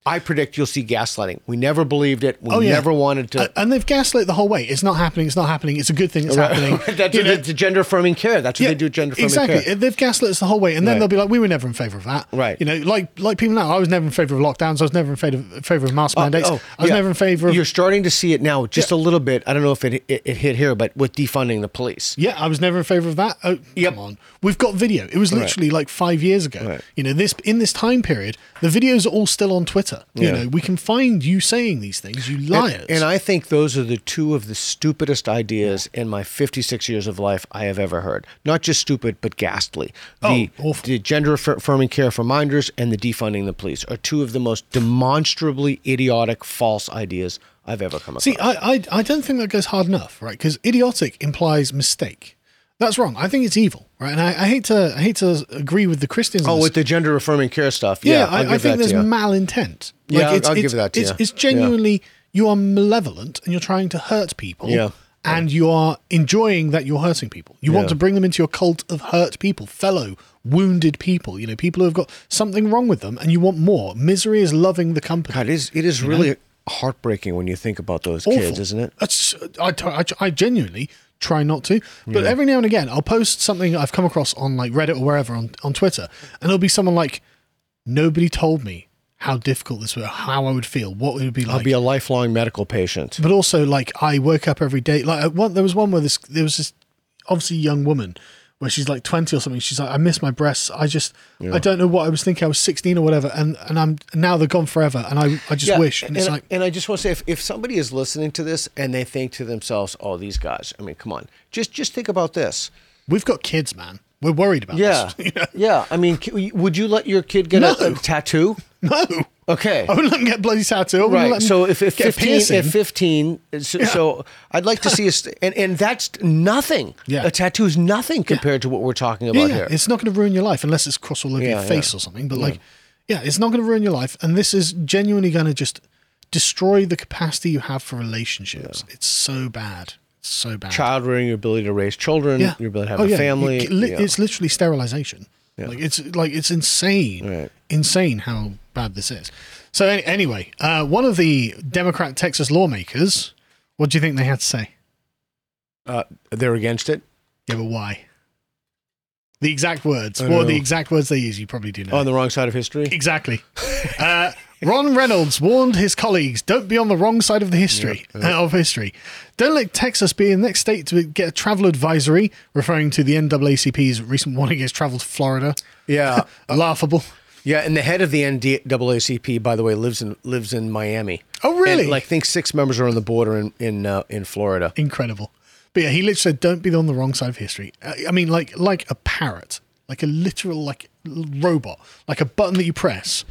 I predict you'll see gaslighting. We never believed it. We Oh, yeah. never wanted to. A- and they've gaslit the whole way. It's not happening. It's not happening. It's a good thing. It's happening. That's You know, the, gender affirming care. That's what they do. Gender affirming exactly. care. They've gaslit us the whole way, and then Right. they'll be like, "We were never in favour of that." Right. You know, like like people now. I was never in favour of lockdowns. I was never in favour favour of mask uh, mandates. Oh, I was Oh, yeah. never in favour of. You're starting to see it now, just a little bit. I don't know if it, it it hit here, but with defunding the police. Yeah, I was never in favour of that. Oh, come on. We've got video. It was Right. literally like five years ago. Right. You know, this in this time period, the videos are all still on Twitter. You Yeah. know, we can find you saying these things, you liars. And, and I think those are the two of the stupidest ideas in my 56 years of life I have ever heard. Not just stupid, but ghastly. Oh, the, Oh, awful. the gender affirming care for minders and the defunding the police are two of the most demonstrably idiotic, false ideas I've ever come across. See, I, I, I don't think that goes hard enough, right? Because idiotic implies mistake. That's wrong. I think it's evil, right? And I, I hate to I hate to agree with the Christians. oh, with the gender affirming care stuff. yeah, Yeah, I, I think there's malintent. Yeah, I'll- it's, give it's, that to it's, you. It's Yeah. genuinely you are malevolent and you're trying to hurt people. Yeah. And you are enjoying that you're hurting people. You want to bring them into your cult of hurt people, fellow wounded people. You know, people who have got something wrong with them, and you want more. Misery is loving the company. God, it is, it is You know? really heartbreaking when you think about those Awful. kids, isn't it? That's I, I, I genuinely try not to, but Yeah. every now and again I'll post something I've come across on like Reddit or wherever on, on Twitter, and it'll be someone like, "Nobody told me how difficult this would, how I would feel, what it would be like." I'll be a lifelong medical patient. but also like I woke up every day. Like uh, one, there was one where this there was this obviously young woman where she's like twenty or something. She's like, I miss my breasts. I just I don't know what I was thinking. I was sixteen or whatever, and and I'm now they're gone forever. And I I just Yeah, wish. And, it's I- like and I just want to say, if, if somebody is listening to this and they think to themselves, "Oh, these guys," I mean, come on, just just think about this. we've got kids, man. We're worried about Yeah, this. yeah. I mean, would you let your kid get a, a tattoo? No. Okay. I wouldn't let them get a bloody tattoo. Right. So if, if 15, if 15, so, so I'd like to see us, and, and that's nothing. Yeah. A tattoo is nothing compared to what we're talking about yeah, here. it's not going to ruin your life unless it's across all over Yeah, your face yeah. or something. But like, yeah, it's not going to ruin your life, and this is genuinely going to just destroy the capacity you have for relationships. It's so bad. It's so bad. Child rearing, your ability to raise children, yeah. your ability to oh, have Oh, a yeah. family. Li- yeah. It's literally sterilization. Like it's like it's insane, Right. insane how bad this is. So any, anyway, uh, one of the Democrat Texas lawmakers, what do you think they had to say? uh, they're against it. Yeah, but why? The exact words. I What are the exact words they use? You probably do know. On the wrong side of history. Exactly. Uh, Ron Reynolds warned his colleagues: "Don't be on the wrong side of the history uh, of history. Don't let Texas be the next state to get a travel advisory." Referring to the NAACP's recent warning against travel to Florida. Yeah. Laughable. Yeah, and the head of the NAACP, by the way, lives in lives in Miami. Oh, really? And, like, think six members are on the border in in uh, in Florida. Incredible. But yeah, he literally said, "Don't be on the wrong side of history." Uh, I mean, like like a parrot, like a literal like robot, like a button that you press.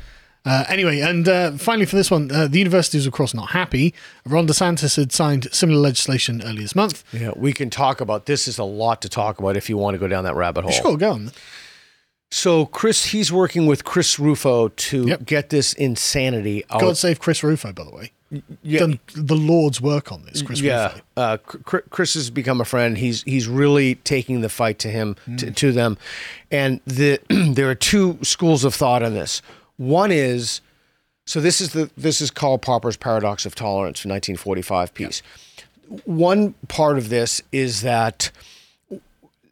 Uh, anyway, and uh, finally for this one, uh, the university is of course not happy. Ron DeSantis had signed similar legislation earlier this month. Yeah, we can talk about this. Is a lot to talk about if you want to go down that rabbit hole. Sure, go on. So Chris, he's working with Chris Rufo to Yep. get this insanity out. God save Chris Rufo, by the way. yeah, Done the Lord's work on this, Chris yeah. Uh, Chris has become a friend. He's he's really taking the fight to him to, to them, and the there are two schools of thought on this. One is so this is the this is Karl Popper's paradox of tolerance from 1945 piece. One part of this is that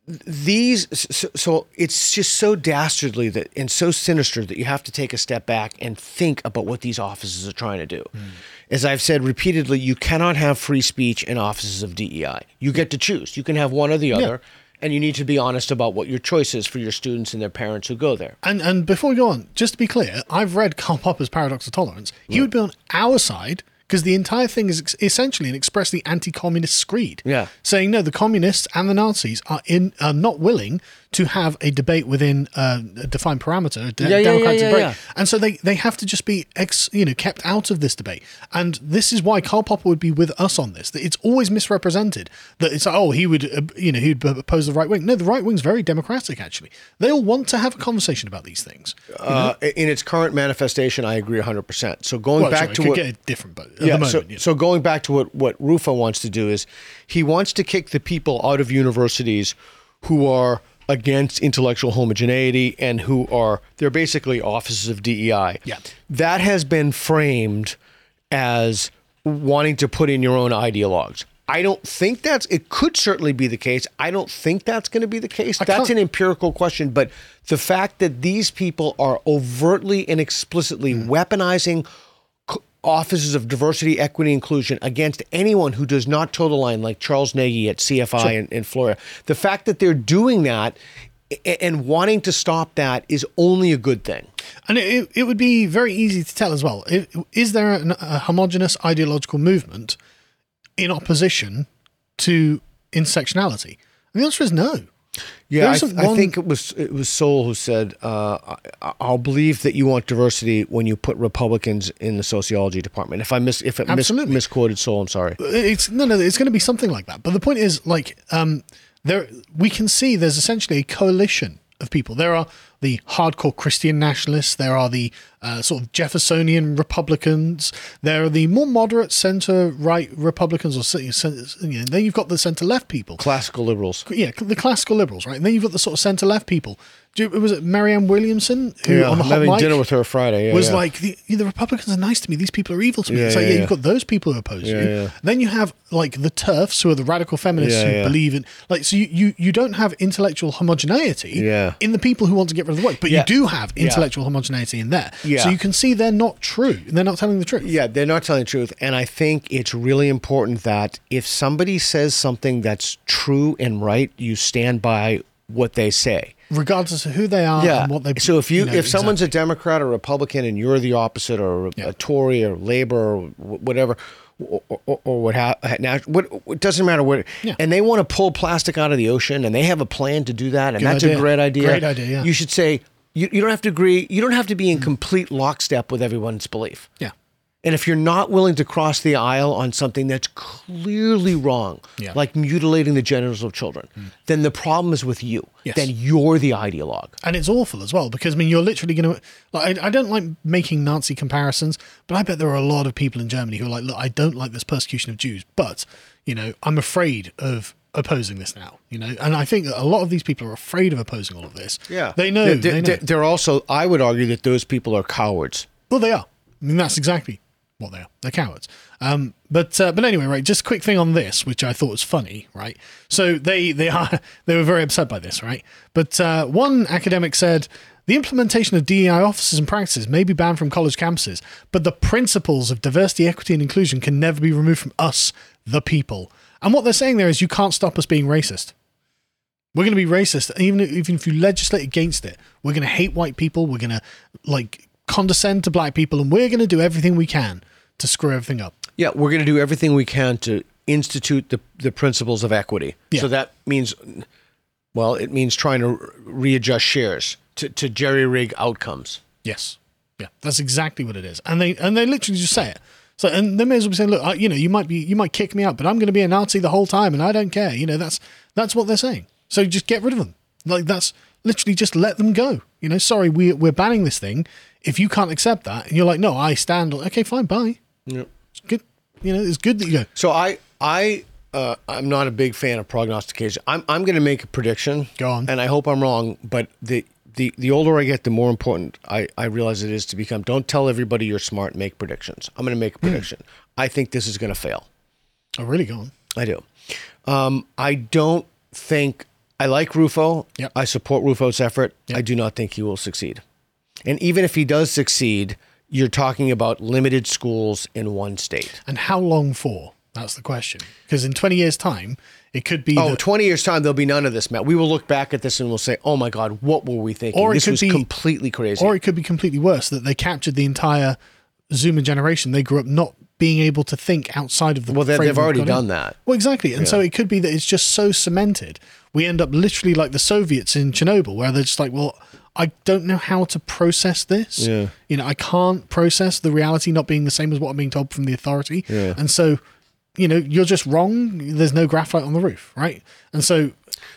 these so, so it's just so dastardly that and so sinister that you have to take a step back and think about what these offices are trying to do. Hmm. As I've said repeatedly, you cannot have free speech in offices of DEI. You get to choose. You can have one or the other, and you need to be honest about what your choice is for your students and their parents who go there. And and before we go on, just to be clear, I've read Karl Popper's Paradox of Tolerance. He would be on our side because the entire thing is ex- essentially an expressly anti-communist screed. Yeah. saying no, the communists and the Nazis are in are not willing to have a debate within uh, a defined parameter, a de- Yeah, yeah, democratic yeah, yeah, debate, yeah. and so they they have to just be ex you know kept out of this debate. And this is why Karl Popper would be with us on this. That it's always misrepresented that it's oh he would uh, you know he'd oppose the right wing. No, the right wing's very democratic actually. They all want to have a conversation about these things. Uh, in its current manifestation, I agree 100%. So going Well, back sorry, it to could what get different, but at the moment, so, yeah. so going back to what, what Rufo wants to do is he wants to kick the people out of universities who are against intellectual homogeneity and who are they're basically offices of DEI. Yeah. That has been framed as wanting to put in your own ideologues. I don't think that's it could certainly be the case. I don't think that's going to be the case. That's an empirical question, but the fact that these people are overtly and explicitly Hmm. weaponizing offices of diversity, equity, inclusion against anyone who does not toe the line, like Charles Negy at CFI in, in Florida. The fact that they're doing that and wanting to stop that is only a good thing. And it, it, it would be very easy to tell as well. Is there an, a homogenous ideological movement in opposition to intersectionality? And the answer is no. Yeah, I, isn't I think it was it was Sol who said, uh, I, "I'll believe that you want diversity when you put Republicans in the sociology department." If I mis if it mis- misquoted Sol, I'm sorry. It's no, no. It's going to be something like that. But the point is, like, um, there we can see there's essentially a coalition of people. There are the hardcore Christian nationalists. There are the uh, sort of Jeffersonian Republicans. There are the more moderate centre right Republicans, or you know, then you've got the centre left people. Classical liberals. yeah, the classical liberals, right? And then you've got the sort of centre left people. Do you, was it Marianne Williamson who Yeah, on the I'm hot having mic dinner with her Friday. Yeah, was yeah. like the, the Republicans are nice to me. These people are evil to me. It's like yeah, you've got those people who oppose you. Then you have like the turfs who are the radical feminists who believe in like so you, you you don't have intellectual homogeneity in the people who want to get rid of the woke, but you do have intellectual homogeneity in there. Yeah. So you can see they're not true. They're not telling the truth. Yeah, they're not telling the truth. And I think it's really important that if somebody says something that's true and right, you stand by what they say. Regardless of who they are yeah. and what they so if you, know, if someone's exactly. a Democrat or Republican and you're the opposite or a, a Tory or Labor or whatever or, or, or what, ha- now what it doesn't matter what Yeah. and they want to pull plastic out of the ocean and they have a plan to do that and Good that's idea. a great idea. Great idea, yeah. You should say You, you don't have to agree. You don't have to be in complete lockstep with everyone's belief. Yeah. And if you're not willing to cross the aisle on something that's clearly wrong, Yeah. like mutilating the genitals of children, hmm. then the problem is with you. Yes. Then you're the ideologue. And it's awful as well because I mean you're literally going to like I, I don't like making Nazi comparisons, but I bet there are a lot of people in Germany who are like, look, I don't like this persecution of Jews, but you know I'm afraid of opposing this now. You know, and I think that a lot of these people are afraid of opposing all of this. they know. They're, they know. they're also, I would argue that those people are cowards. Well, they are. I mean, that's exactly what they are. They're cowards. Um, but uh, but anyway, right. Just quick thing on this, which I thought was funny, right? So they they are they were very upset by this, right? But uh, one academic said. The implementation of DEI offices and practices may be banned from college campuses, but the principles of diversity, equity, and inclusion can never be removed from us, the people. And what they're saying there is you can't stop us being racist. We're going to be racist, even even if you legislate against it. We're going to hate white people. We're going to like condescend to black people, and we're going to do everything we can to screw everything up. Yeah, we're going to do everything we can to institute the, the principles of equity. Yeah. So that means, well, it means trying to readjust shares to, to jerry rig outcomes. Yes, yeah, that's exactly what it is, and they and they literally just say it. So and they may as well be saying, look, I, you know, you might be you might kick me out, but I'm going to be a Nazi the whole time, and I don't care. You know, that's that's what they're saying. So just get rid of them. Like that's literally just let them go. You know, sorry, we we're banning this thing. If you can't accept that, and you're like, no, I stand. Okay, fine, bye. Yeah. It's good. You know, it's good that you go. So I I uh, I'm not a big fan of prognostication. I'm I'm going to make a prediction. Go on. And I hope I'm wrong, but the the the older I get, the more important I I realize it is to become. Don't tell everybody you're smart. Make predictions. I'm going to make a prediction. I think this is going to fail. Oh, really? Go on. I do. Um, I don't think I like Rufo. Yep. I support Rufo's effort. I do not think he will succeed. And even if he does succeed, you're talking about limited schools in one state. And how long for? That's the question. Because in 20 years' time, it could be. Oh, that- 20 years time, there'll be none of this, Matt. We will look back at this and we'll say, oh my God, what were we thinking? Or it this could was be- completely crazy. Or it could be completely worse that they captured the entire Zoomer generation. They grew up not being able to think outside of the. Well, they've already done in. that. Well, exactly, and so it could be that it's just so cemented. We end up literally like the Soviets in Chernobyl, where they're just like, well. I don't know how to process this. Yeah. You know, I can't process the reality not being the same as what I'm being told from the authority. Yeah. And so, you know, you're just wrong. There's no graphite on the roof, right? And so,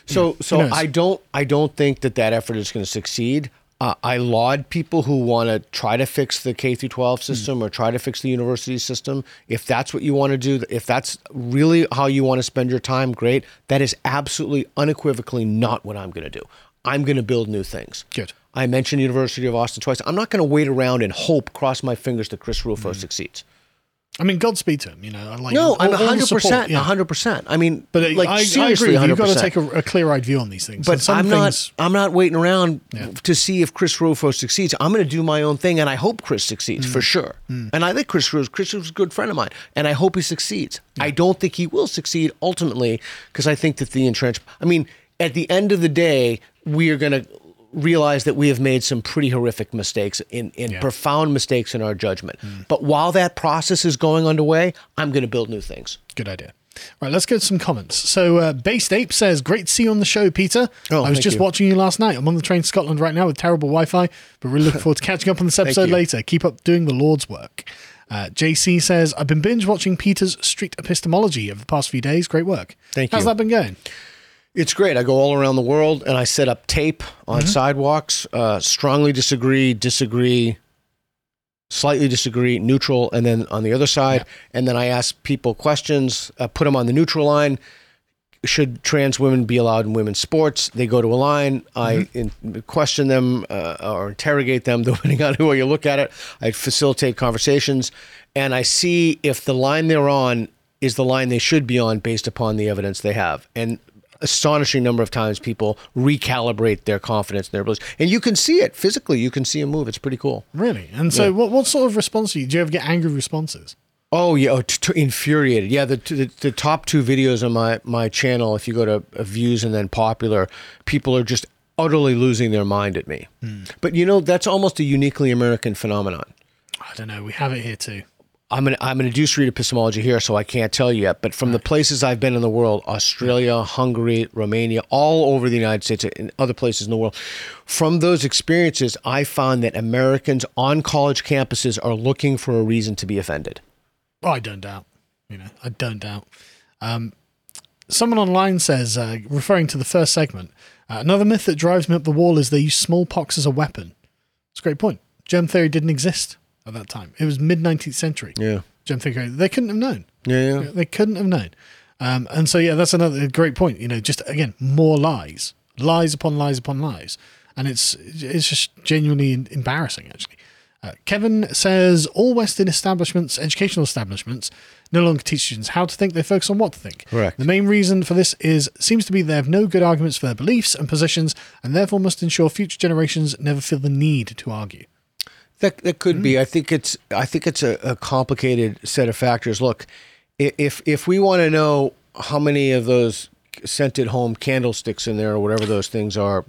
So, who so? I don't, I don't think that that effort is going to succeed. Uh, I laud people who want to try to fix the K through 12 system or try to fix the university system. If that's what you want to do, if that's really how you want to spend your time, great. That is absolutely unequivocally not what I'm going to do. I'm going to build new things. Good. I mentioned University of Austin twice. I'm not going to wait around and hope, cross my fingers that Chris Rufo Mm. succeeds. I mean, Godspeed to him. You know, I like No, all- I'm all 100%. support, 100%. I mean, But uh, like I, I seriously, agree. You've got to take a, a clear-eyed view on these things. But I'm things, not. I'm not waiting around Yeah. to see if Chris Rufo succeeds. I'm going to do my own thing, and I hope Chris succeeds Mm. for sure. And I like Chris Rufo. Chris Rufo's a good friend of mine, and I hope he succeeds. I don't think he will succeed ultimately because I think that the entrenched. I mean, at the end of the day, we are going to realize that we have made some pretty horrific mistakes in, in Yeah. profound mistakes in our judgment. But while that process is going underway, I'm going to build new things. Good idea. Right, let's get to some comments. So, uh, Based Ape says, Great to see you on the show, Peter. Oh, I was just you. watching you last night. I'm on the train to Scotland right now with terrible Wi Fi, but really looking forward to catching up on this episode later. Keep up doing the Lord's work. Uh, JC says, I've been binge watching Peter's street epistemology over the past few days. Great work. Thank How's you. How's that been going? It's great. I go all around the world and I set up tape on Mm-hmm. sidewalks. Uh, strongly disagree, disagree, slightly disagree, neutral, and then on the other side. And then I ask people questions, uh, put them on the neutral line. Should trans women be allowed in women's sports? They go to a line. I in, question them uh, or interrogate them, depending on who you look at it. I facilitate conversations, and I see if the line they're on is the line they should be on based upon the evidence they have. And astonishing number of times people recalibrate their confidence in their abilities, and you can see it physically. You can see a move. It's pretty cool. Really? And so, Yeah. what, what sort of response do you, do you ever get angry responses? Oh yeah, oh, t- t- infuriated. Yeah, the, the the top two videos on my my channel, if you go to uh, views and then popular, people are just utterly losing their mind at me. But you know, that's almost a uniquely American phenomenon. I don't know. We have it here too. I'm gonna I'm gonna do epistemology here, so I can't tell you yet. But from the places I've been in the world, Australia, Hungary, Romania, all over the United States and other places in the world, from those experiences, I found that Americans on college campuses are looking for a reason to be offended. Oh, I don't doubt. You know, I don't doubt. Um, someone online says, uh, referring to the first segment, uh, another myth that drives me up the wall is they use smallpox as a weapon. It's a great point. Germ theory didn't exist at that time. It was mid 19th century. Yeah. Germ theory. They couldn't have known. Yeah, yeah. They couldn't have known. Um, and so, yeah, that's another great point. You know, just again, more lies, lies upon lies upon lies. And it's it's just genuinely embarrassing, actually. Uh, Kevin says all Western establishments, educational establishments, no longer teach students how to think; they focus on what to think. Correct. The main reason for this is seems to be they have no good arguments for their beliefs and positions, and therefore must ensure future generations never feel the need to argue. That that could be. Hmm. I think it's I think it's a, a complicated set of factors. Look, if if we want to know how many of those scented home candlesticks in there or whatever those things are,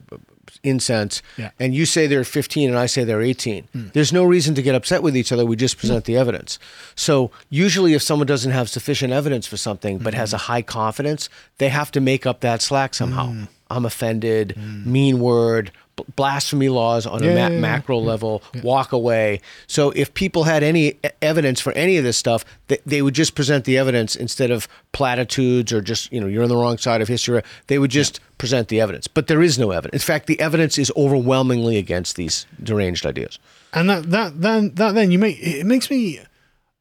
incense, Yeah. and you say they're 15 and I say they're 18, hmm. there's no reason to get upset with each other. We just present hmm. the evidence. So usually, if someone doesn't have sufficient evidence for something but has a high confidence, they have to make up that slack somehow. I'm offended, mean word, blasphemy laws on a ma- yeah, yeah. macro level, walk away. So if people had any evidence for any of this stuff, they, they would just present the evidence instead of platitudes or just, you know, you're on the wrong side of history. They would just present the evidence. But there is no evidence. In fact, the evidence is overwhelmingly against these deranged ideas. and that that then that then you make it makes me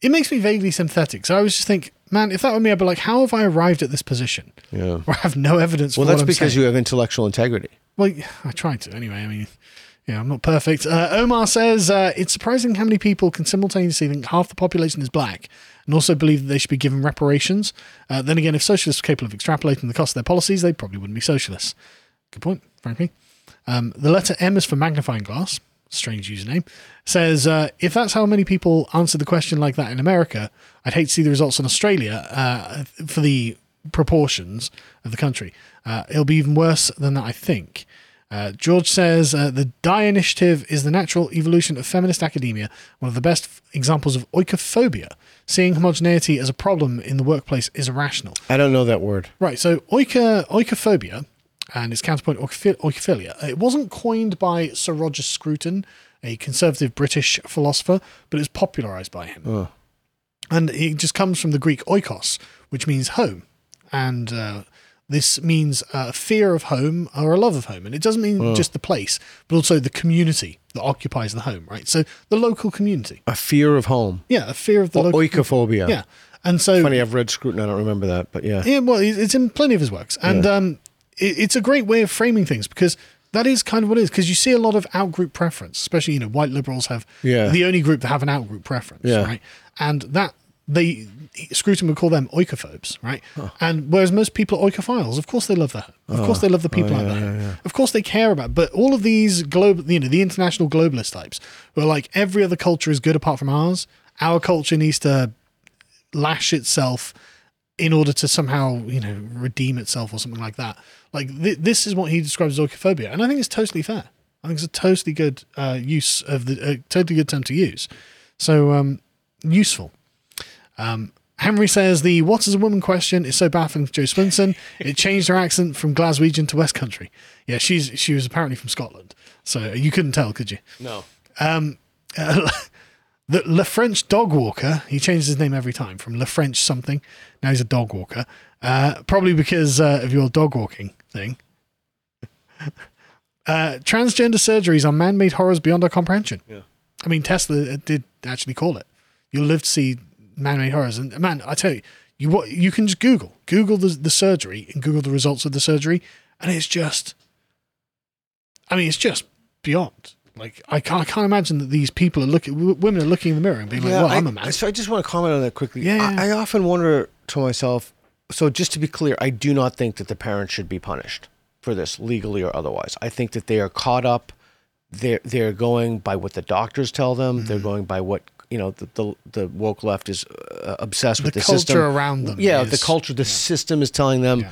it makes me vaguely sympathetic. So I was just think, man, if that were me, I'd be like, how have I arrived at this position? Yeah. Where I have no evidence. Well, for that's what I'm because saying? you have intellectual integrity. Well, I tried to anyway. I mean, yeah, I'm not perfect. Uh, Omar says uh, it's surprising how many people can simultaneously think half the population is black and also believe that they should be given reparations. Uh, then again, if socialists were capable of extrapolating the cost of their policies, they probably wouldn't be socialists. Good point, frankly. Um, the letter M is for magnifying glass. Strange username. Says uh, if that's how many people answer the question like that in America, I'd hate to see the results in Australia uh, for the proportions of the country. Uh, it'll be even worse than that, I think. Uh, George says uh, the Die Initiative is the natural evolution of feminist academia, one of the best f- examples of oikophobia. Seeing homogeneity as a problem in the workplace is irrational. I don't know that word. Right, so oika, oikophobia and its counterpoint oikophi- oikophilia, it wasn't coined by Sir Roger Scruton, a conservative British philosopher, but it was popularized by him. And it just comes from the Greek oikos, which means home. And uh, this means a fear of home or a love of home. And it doesn't mean just the place, but also the community that occupies the home, right? So the local community. A fear of home. Yeah, a fear of the O- local oikophobia. Yeah. And so Funny, I've read Scruton. I don't remember that, but yeah. yeah, well, it's in plenty of his works, and um, it, it's a great way of framing things because that is kind of what it is. Because you see a lot of outgroup preference, especially you know white liberals have Yeah. the only group that have an outgroup preference, Yeah. right? And that they Scruton would call them oikophobes, right? And whereas most people are oikophiles, of course they love that. Of course they oh. love the people oh, like that. Of course they care about. But all of these global, you know, the international globalist types, who are like every other culture is good apart from ours. Our culture needs to lash itself in order to somehow you know redeem itself or something like that like th- this is what he describes as oikophobia and i think it's totally fair i think it's a totally good uh, use of the uh, totally good term to use so um useful um Henry says the what is a woman question is so baffling to Jo Swinson. It changed her accent from Glaswegian to West Country. Yeah, she's she was apparently from Scotland, so you couldn't tell, could you? No. Um, uh, the Le French dog walker. He changes his name every time from Le French something. Now he's a dog walker. Uh, probably because uh, of your dog walking thing. uh, transgender surgeries are man-made horrors beyond our comprehension. Yeah. I mean, Tesla did actually call it. You'll live to see man-made horrors, and man, I tell you, you what you can just Google, Google the the surgery, and Google the results of the surgery, and it's just, I mean, it's just beyond. Like I can't, I can't imagine that these people are looking, women are looking in the mirror and being like, "Well, I, I'm a man." So I just want to comment on that quickly. Yeah, yeah, I, I often wonder to myself. So just to be clear, I do not think that the parents should be punished for this legally or otherwise. I think that they are caught up. They're they're going by what the doctors tell them. Mm-hmm. They're going by what you know the the, the woke left is uh, obsessed with The the, culture system around them Yeah, the culture, the system is telling them.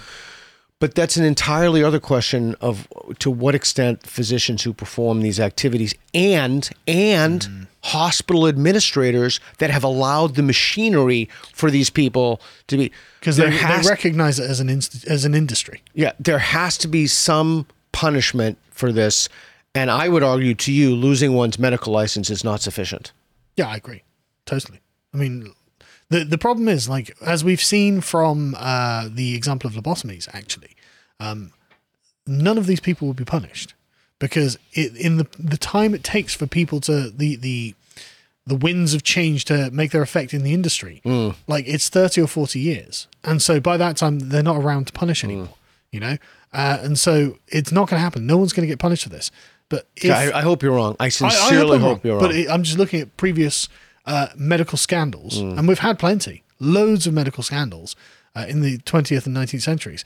But that's an entirely other question of to what extent physicians who perform these activities and and mm-hmm. hospital administrators that have allowed the machinery for these people to be because they, they recognize it as an inst- as an industry. Yeah, there has to be some punishment for this, and I would argue to you, losing one's medical license is not sufficient. Yeah, I agree, totally. I mean, the the problem is like as we've seen from uh, the example of lobotomies, actually, um, none of these people will be punished because it, in the the time it takes for people to the the the winds of change to make their effect in the industry, Mm. like it's thirty or forty years, and so by that time they're not around to punish anymore. You know, uh, and so it's not going to happen. No one's going to get punished for this. But if, I, I hope you're wrong. I I- I sincerely I'm hope, you're wrong. But it, I'm just looking at previous uh, medical scandals, Mm. and we've had plenty, loads of medical scandals uh, in the 20th and 19th centuries.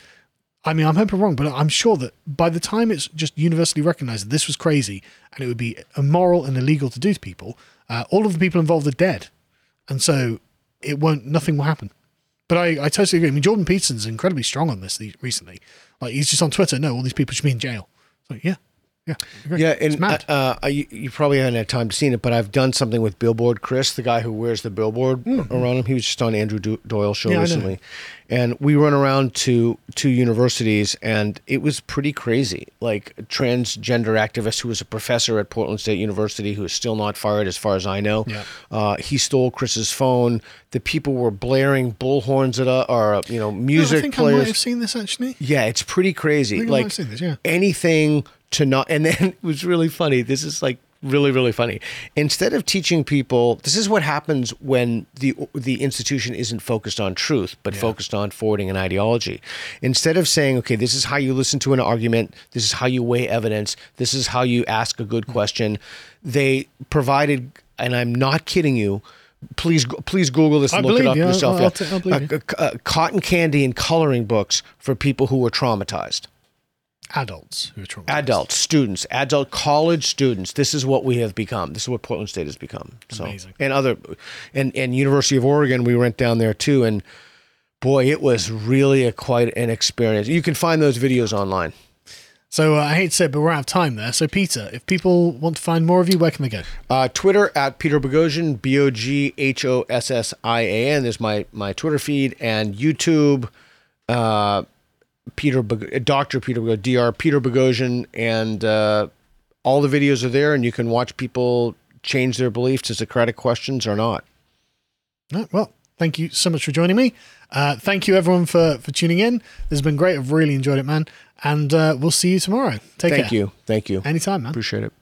I mean, I'm hoping wrong, but I'm sure that by the time it's just universally recognized that this was crazy and it would be immoral and illegal to do to people, uh, all of the people involved are dead, and so it won't. Nothing will happen. But I, I totally agree. I mean, Jordan Peterson's incredibly strong on this recently. Like he's just on Twitter. No, all these people should be in jail. Like, yeah, yeah, Yeah, and uh, uh, you, you probably haven't had time to see it, but I've done something with Billboard Chris, the guy who wears the billboard around him. He was just on Andrew Do- Doyle's show Mm-hmm. Yeah, recently, and we run around to two universities, and it was pretty crazy. Like a transgender activist who was a professor at Portland State University, who is still not fired, as far as I know. Yeah. Uh, he stole Chris's phone. The people were blaring bullhorns at us, or uh, you know, music I think I might have seen this actually. Yeah, it's pretty crazy. I think I might like this, yeah. anything to not and then it was really funny. This is like really really funny. Instead of teaching people, this is what happens when the the institution isn't focused on truth but focused on forwarding an ideology. Instead of saying, "Okay, this is how you listen to an argument, this is how you weigh evidence, this is how you ask a good question." They provided and I'm not kidding you, please please Google this I and look it believe up you. I'll- yourself. I'll yeah. I'll Uh, uh, cotton candy and coloring books for people who were traumatized. Adults who are traumatized. Adults, students, adult college students. This is what we have become. This is what Portland State has become. So, Amazing. And other, and and University of Oregon, we went down there too, and boy, it was really a quite an experience. You can find those videos online. So uh, I hate to say it, but we're out of time there. So Peter, if people want to find more of you, where can they go? Uh, Twitter at Peter Boghossian, B O G H O S S I A N. There's my my Twitter feed and YouTube. Uh, Peter Doctor Peter Dr. Peter Boghossian, and uh, all the videos are there, and you can watch people change their beliefs to Socratic questions or not. No, well, thank you so much for joining me. Uh, thank you everyone for for tuning in. This has been great. I've really enjoyed it, man. And uh, we'll see you tomorrow. Take Thank care. Thank you. Thank you. Anytime, man. Appreciate it.